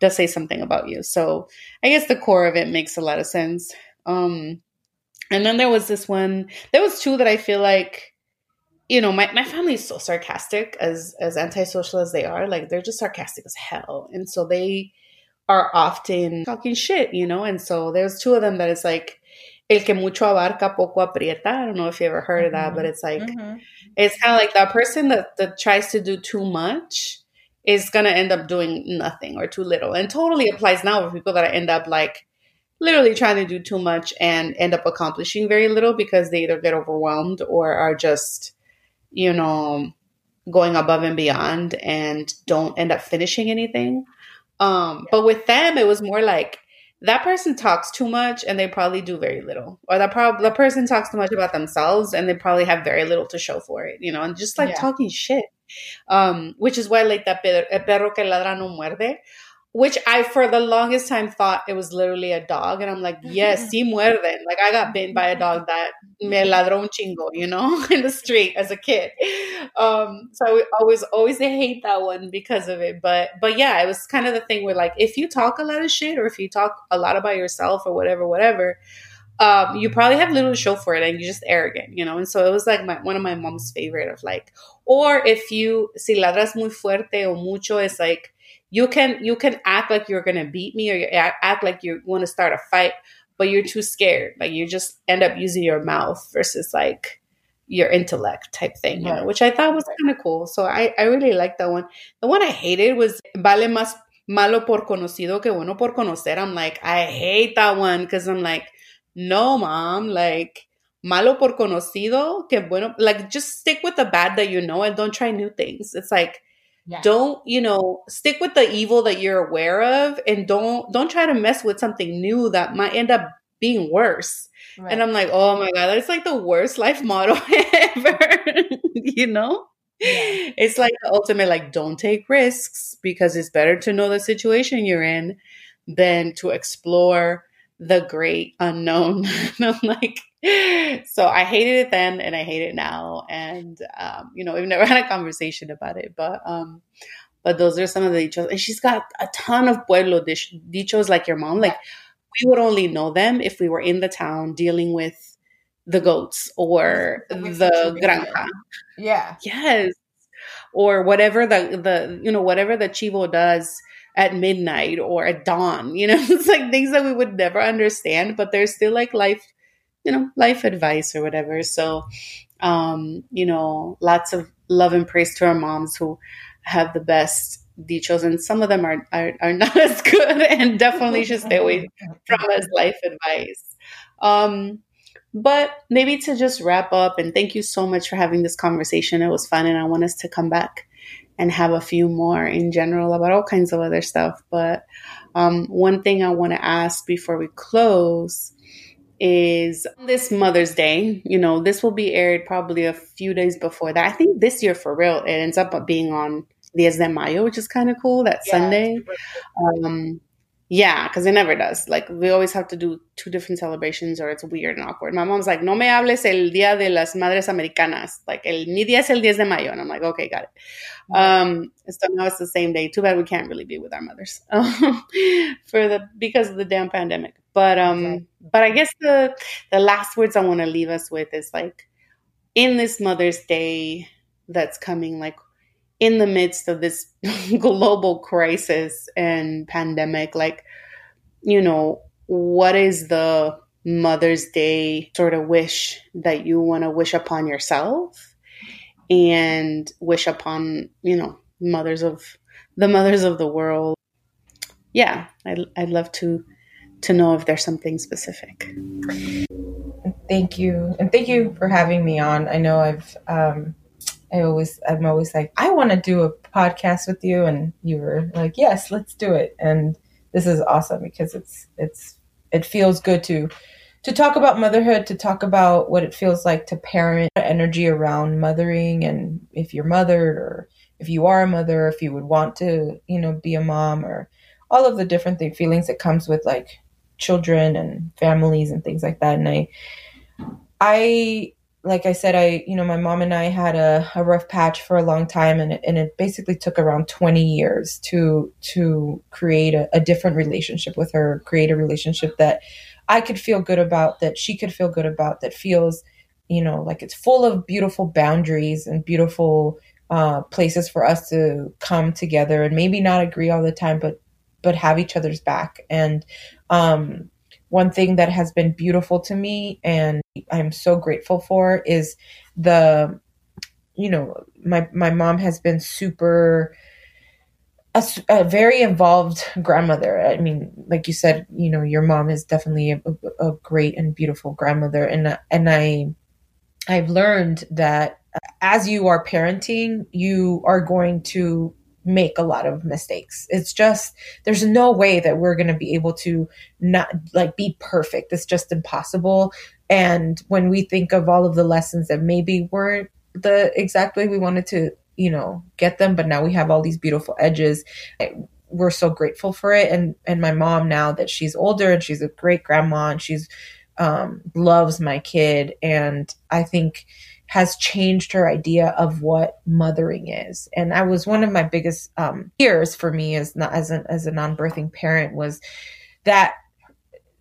does say something about you. So I guess the core of it makes a lot of sense. Um, and then there was this one, there was two that I feel like, you know, my, my family is so sarcastic as as antisocial as they are. Like they're just sarcastic as hell. And so they are often talking shit, you know? And so there's two of them that is like el que mucho abarca poco aprieta. I don't know if you ever heard of that, but it's like Mhm. it's kind of like that person that, that tries to do too much is going to end up doing nothing or too little. And totally applies now for people that end up like literally trying to do too much and end up accomplishing very little because they either get overwhelmed or are just, you know, going above and beyond and don't end up finishing anything. Um, but with them, it was more like that person talks too much and they probably do very little, or that prob- the person talks too much about themselves and they probably have very little to show for it, you know, and just like Yeah. talking shit. Um, which is why like that perro, el perro que ladra no muerde. Which I for the longest time thought it was literally a dog, and I'm like, yes, sí muerden. Like I got bitten by a dog that me ladró un chingo, you know, in the street as a kid. Um, so I always always hate that one because of it. But but yeah, it was kind of the thing where like if you talk a lot of shit or if you talk a lot about yourself or whatever, whatever. Um, you probably have little to show for it and you're just arrogant, you know? And so it was like my, one of my mom's favorite of like, or if you, si ladras muy fuerte o mucho, it's like, you can you can act like you're gonna beat me or you act like you want to start a fight but you're too scared. Like you just end up using your mouth versus like your intellect type thing you know, which i thought was kind of cool. So i i really liked that one. The one i hated was vale más malo por conocido que bueno por conocer. I'm like i hate that one because i'm like no mom like malo por conocido que bueno like just stick with the bad that you know and don't try new things. It's like yeah. Don't, you know, stick with the evil that you're aware of and don't don't try to mess with something new that might end up being worse. Right. And I'm like, oh my God, that's like the worst life motto ever. you know? Yeah. It's like the ultimate, like, don't take risks because it's better to know the situation you're in than to explore the great unknown. I'm like, so I hated it then and I hate it now. And, um, you know, we've never had a conversation about it, but, um, but those are some of the dichos. And she's got a ton of pueblo dish, dichos like your mom. Like we would only know them if we were in the town dealing with the goats or the granja. Yeah. Yes. Or whatever the, the, you know, whatever the chivo does at midnight or at dawn, you know, it's like things that we would never understand, but they're still like life you know, life advice or whatever. So, um, you know, lots of love and praise to our moms who have the best dichos, and some of them are, are, are not as good and definitely should stay away from as life advice. Um, but maybe to just wrap up, and thank you so much for having this conversation. It was fun, and I want us to come back and have a few more in general about all kinds of other stuff. But um, one thing I want to ask before we close is this Mother's Day. You know, this will be aired probably a few days before that. I think this year for real, it ends up being on Diez de Mayo, which is kind of cool. That yeah, Sunday. Um, yeah, because it never does. Like we always have to do two different celebrations, or it's weird and awkward. My mom's like, "No me hables el día de las madres americanas." Like el mi día es el 10 de mayo, and I'm like, "Okay, got it." Um, so now it's the same day. Too bad we can't really be with our mothers for the because of the damn pandemic. But um, okay. but I guess the the last words I want to leave us with is like, in this Mother's Day that's coming, like in the midst of this global crisis and pandemic, like, you know, what is the Mother's Day sort of wish that you want to wish upon yourself and wish upon, you know, mothers of the mothers of the world? Yeah, I'd, I'd love to to know if there's something specific. Thank you, and thank you for having me on. I know I've um, I always I'm always like I want to do a podcast with you and you were like yes let's do it and this is awesome because it's it's it feels good to to talk about motherhood to talk about what it feels like to parent energy around mothering and if you're mothered or if you are a mother if you would want to you know be a mom or all of the different feelings that comes with like children and families and things like that. And i i like I said, I, you know, my mom and I had a, a rough patch for a long time and it, and it basically took around 20 years to, to create a, a different relationship with her, create a relationship that I could feel good about, that she could feel good about, that feels, you know, like it's full of beautiful boundaries and beautiful uh, places for us to come together and maybe not agree all the time, but, but have each other's back. And, um, one thing that has been beautiful to me and I'm so grateful for is the you know my my mom has been super a, a, very involved grandmother. I mean, like you said, you know, your mom is definitely a, a great and beautiful grandmother, and and I, I've learned that as you are parenting, you are going to make a lot of mistakes. It's just there's no way that we're going to be able to not like be perfect. It's just impossible. And when we think of all of the lessons that maybe weren't the exact way we wanted to, you know, get them, but now we have all these beautiful edges. we're so grateful for it. And and my mom now that she's older and she's a great grandma and she's um, loves my kid, and I think has changed her idea of what mothering is. And I was one of my biggest um, fears for me as not as a as a non birthing parent was that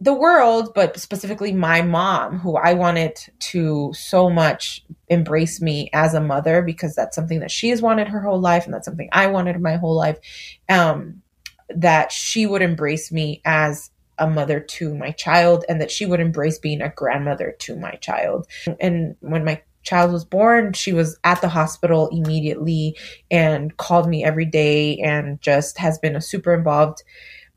the world, but specifically my mom, who I wanted to so much embrace me as a mother because that's something that she has wanted her whole life and that's something I wanted my whole life. Um, that she would embrace me as a mother to my child and that she would embrace being a grandmother to my child. And when my child was born, she was at the hospital immediately and called me every day and just has been a super involved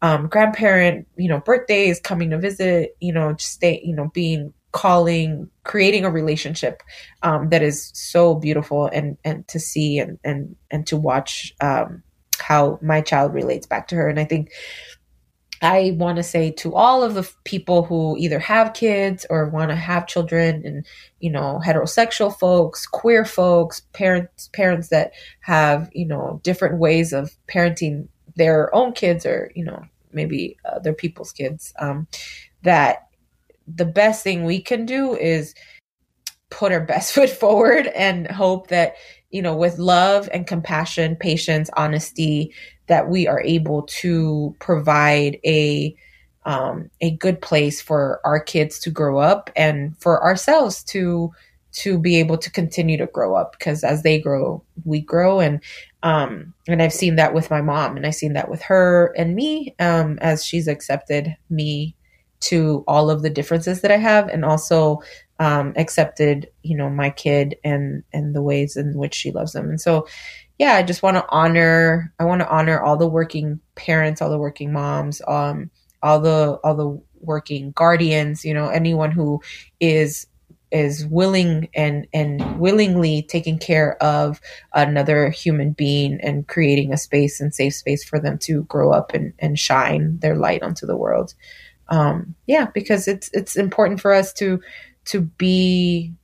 um, grandparent, you know, birthdays, coming to visit, you know, just stay, you know, being calling, creating a relationship um, that is so beautiful and and to see and and and to watch um, how my child relates back to her. And I think I want to say to all of the people who either have kids or want to have children and you know heterosexual folks, queer folks, parents parents that have, you know, different ways of parenting their own kids or, you know, maybe other people's kids um, that the best thing we can do is put our best foot forward and hope that you know with love and compassion patience honesty that we are able to provide a um, a good place for our kids to grow up and for ourselves to to be able to continue to grow up. Because as they grow we grow. And um, and I've seen that with my mom, and I've seen that with her and me um, as she's accepted me to all of the differences that I have, and also um, accepted, you know, my kid and and the ways in which she loves them. And so, yeah, I just want to honor. I want to honor all the working parents, all the working moms, um, all the all the working guardians. You know, anyone who is is willing and and willingly taking care of another human being and creating a space and safe space for them to grow up and, and shine their light onto the world um, yeah because it's it's important for us to to be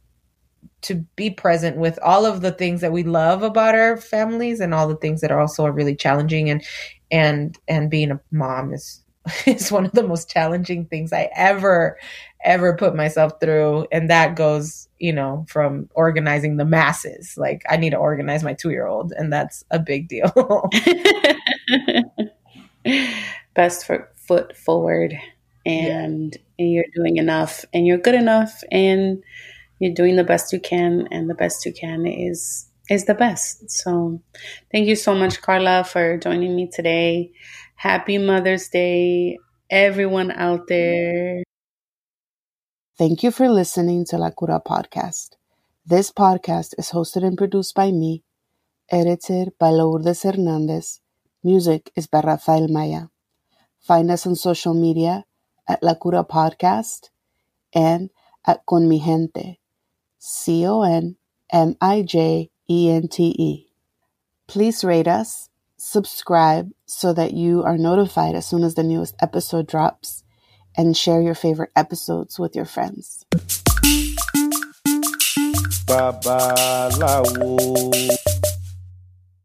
to be present with all of the things that we love about our families and all the things that are also really challenging. And and and being a mom is is one of the most challenging things I ever ever put myself through. And that goes you know from organizing the masses. Like i need to organize my two year old and that's a big deal. Best foot forward. And, yeah. And you're doing enough and you're good enough and you're doing the best you can and the best you can is is the best so thank you so much carla for joining me today happy mother's day everyone out there Thank you for listening to La Cura podcast. This podcast is hosted and produced by me, edited by Lourdes Hernandez. Music is by Rafael Maya. Find us on social media at La Cura Podcast and at Con Mijente, C O N M I J E N T E. Please rate us, subscribe so that you are notified as soon as the newest episode drops and share your favorite episodes with your friends. Babalawo.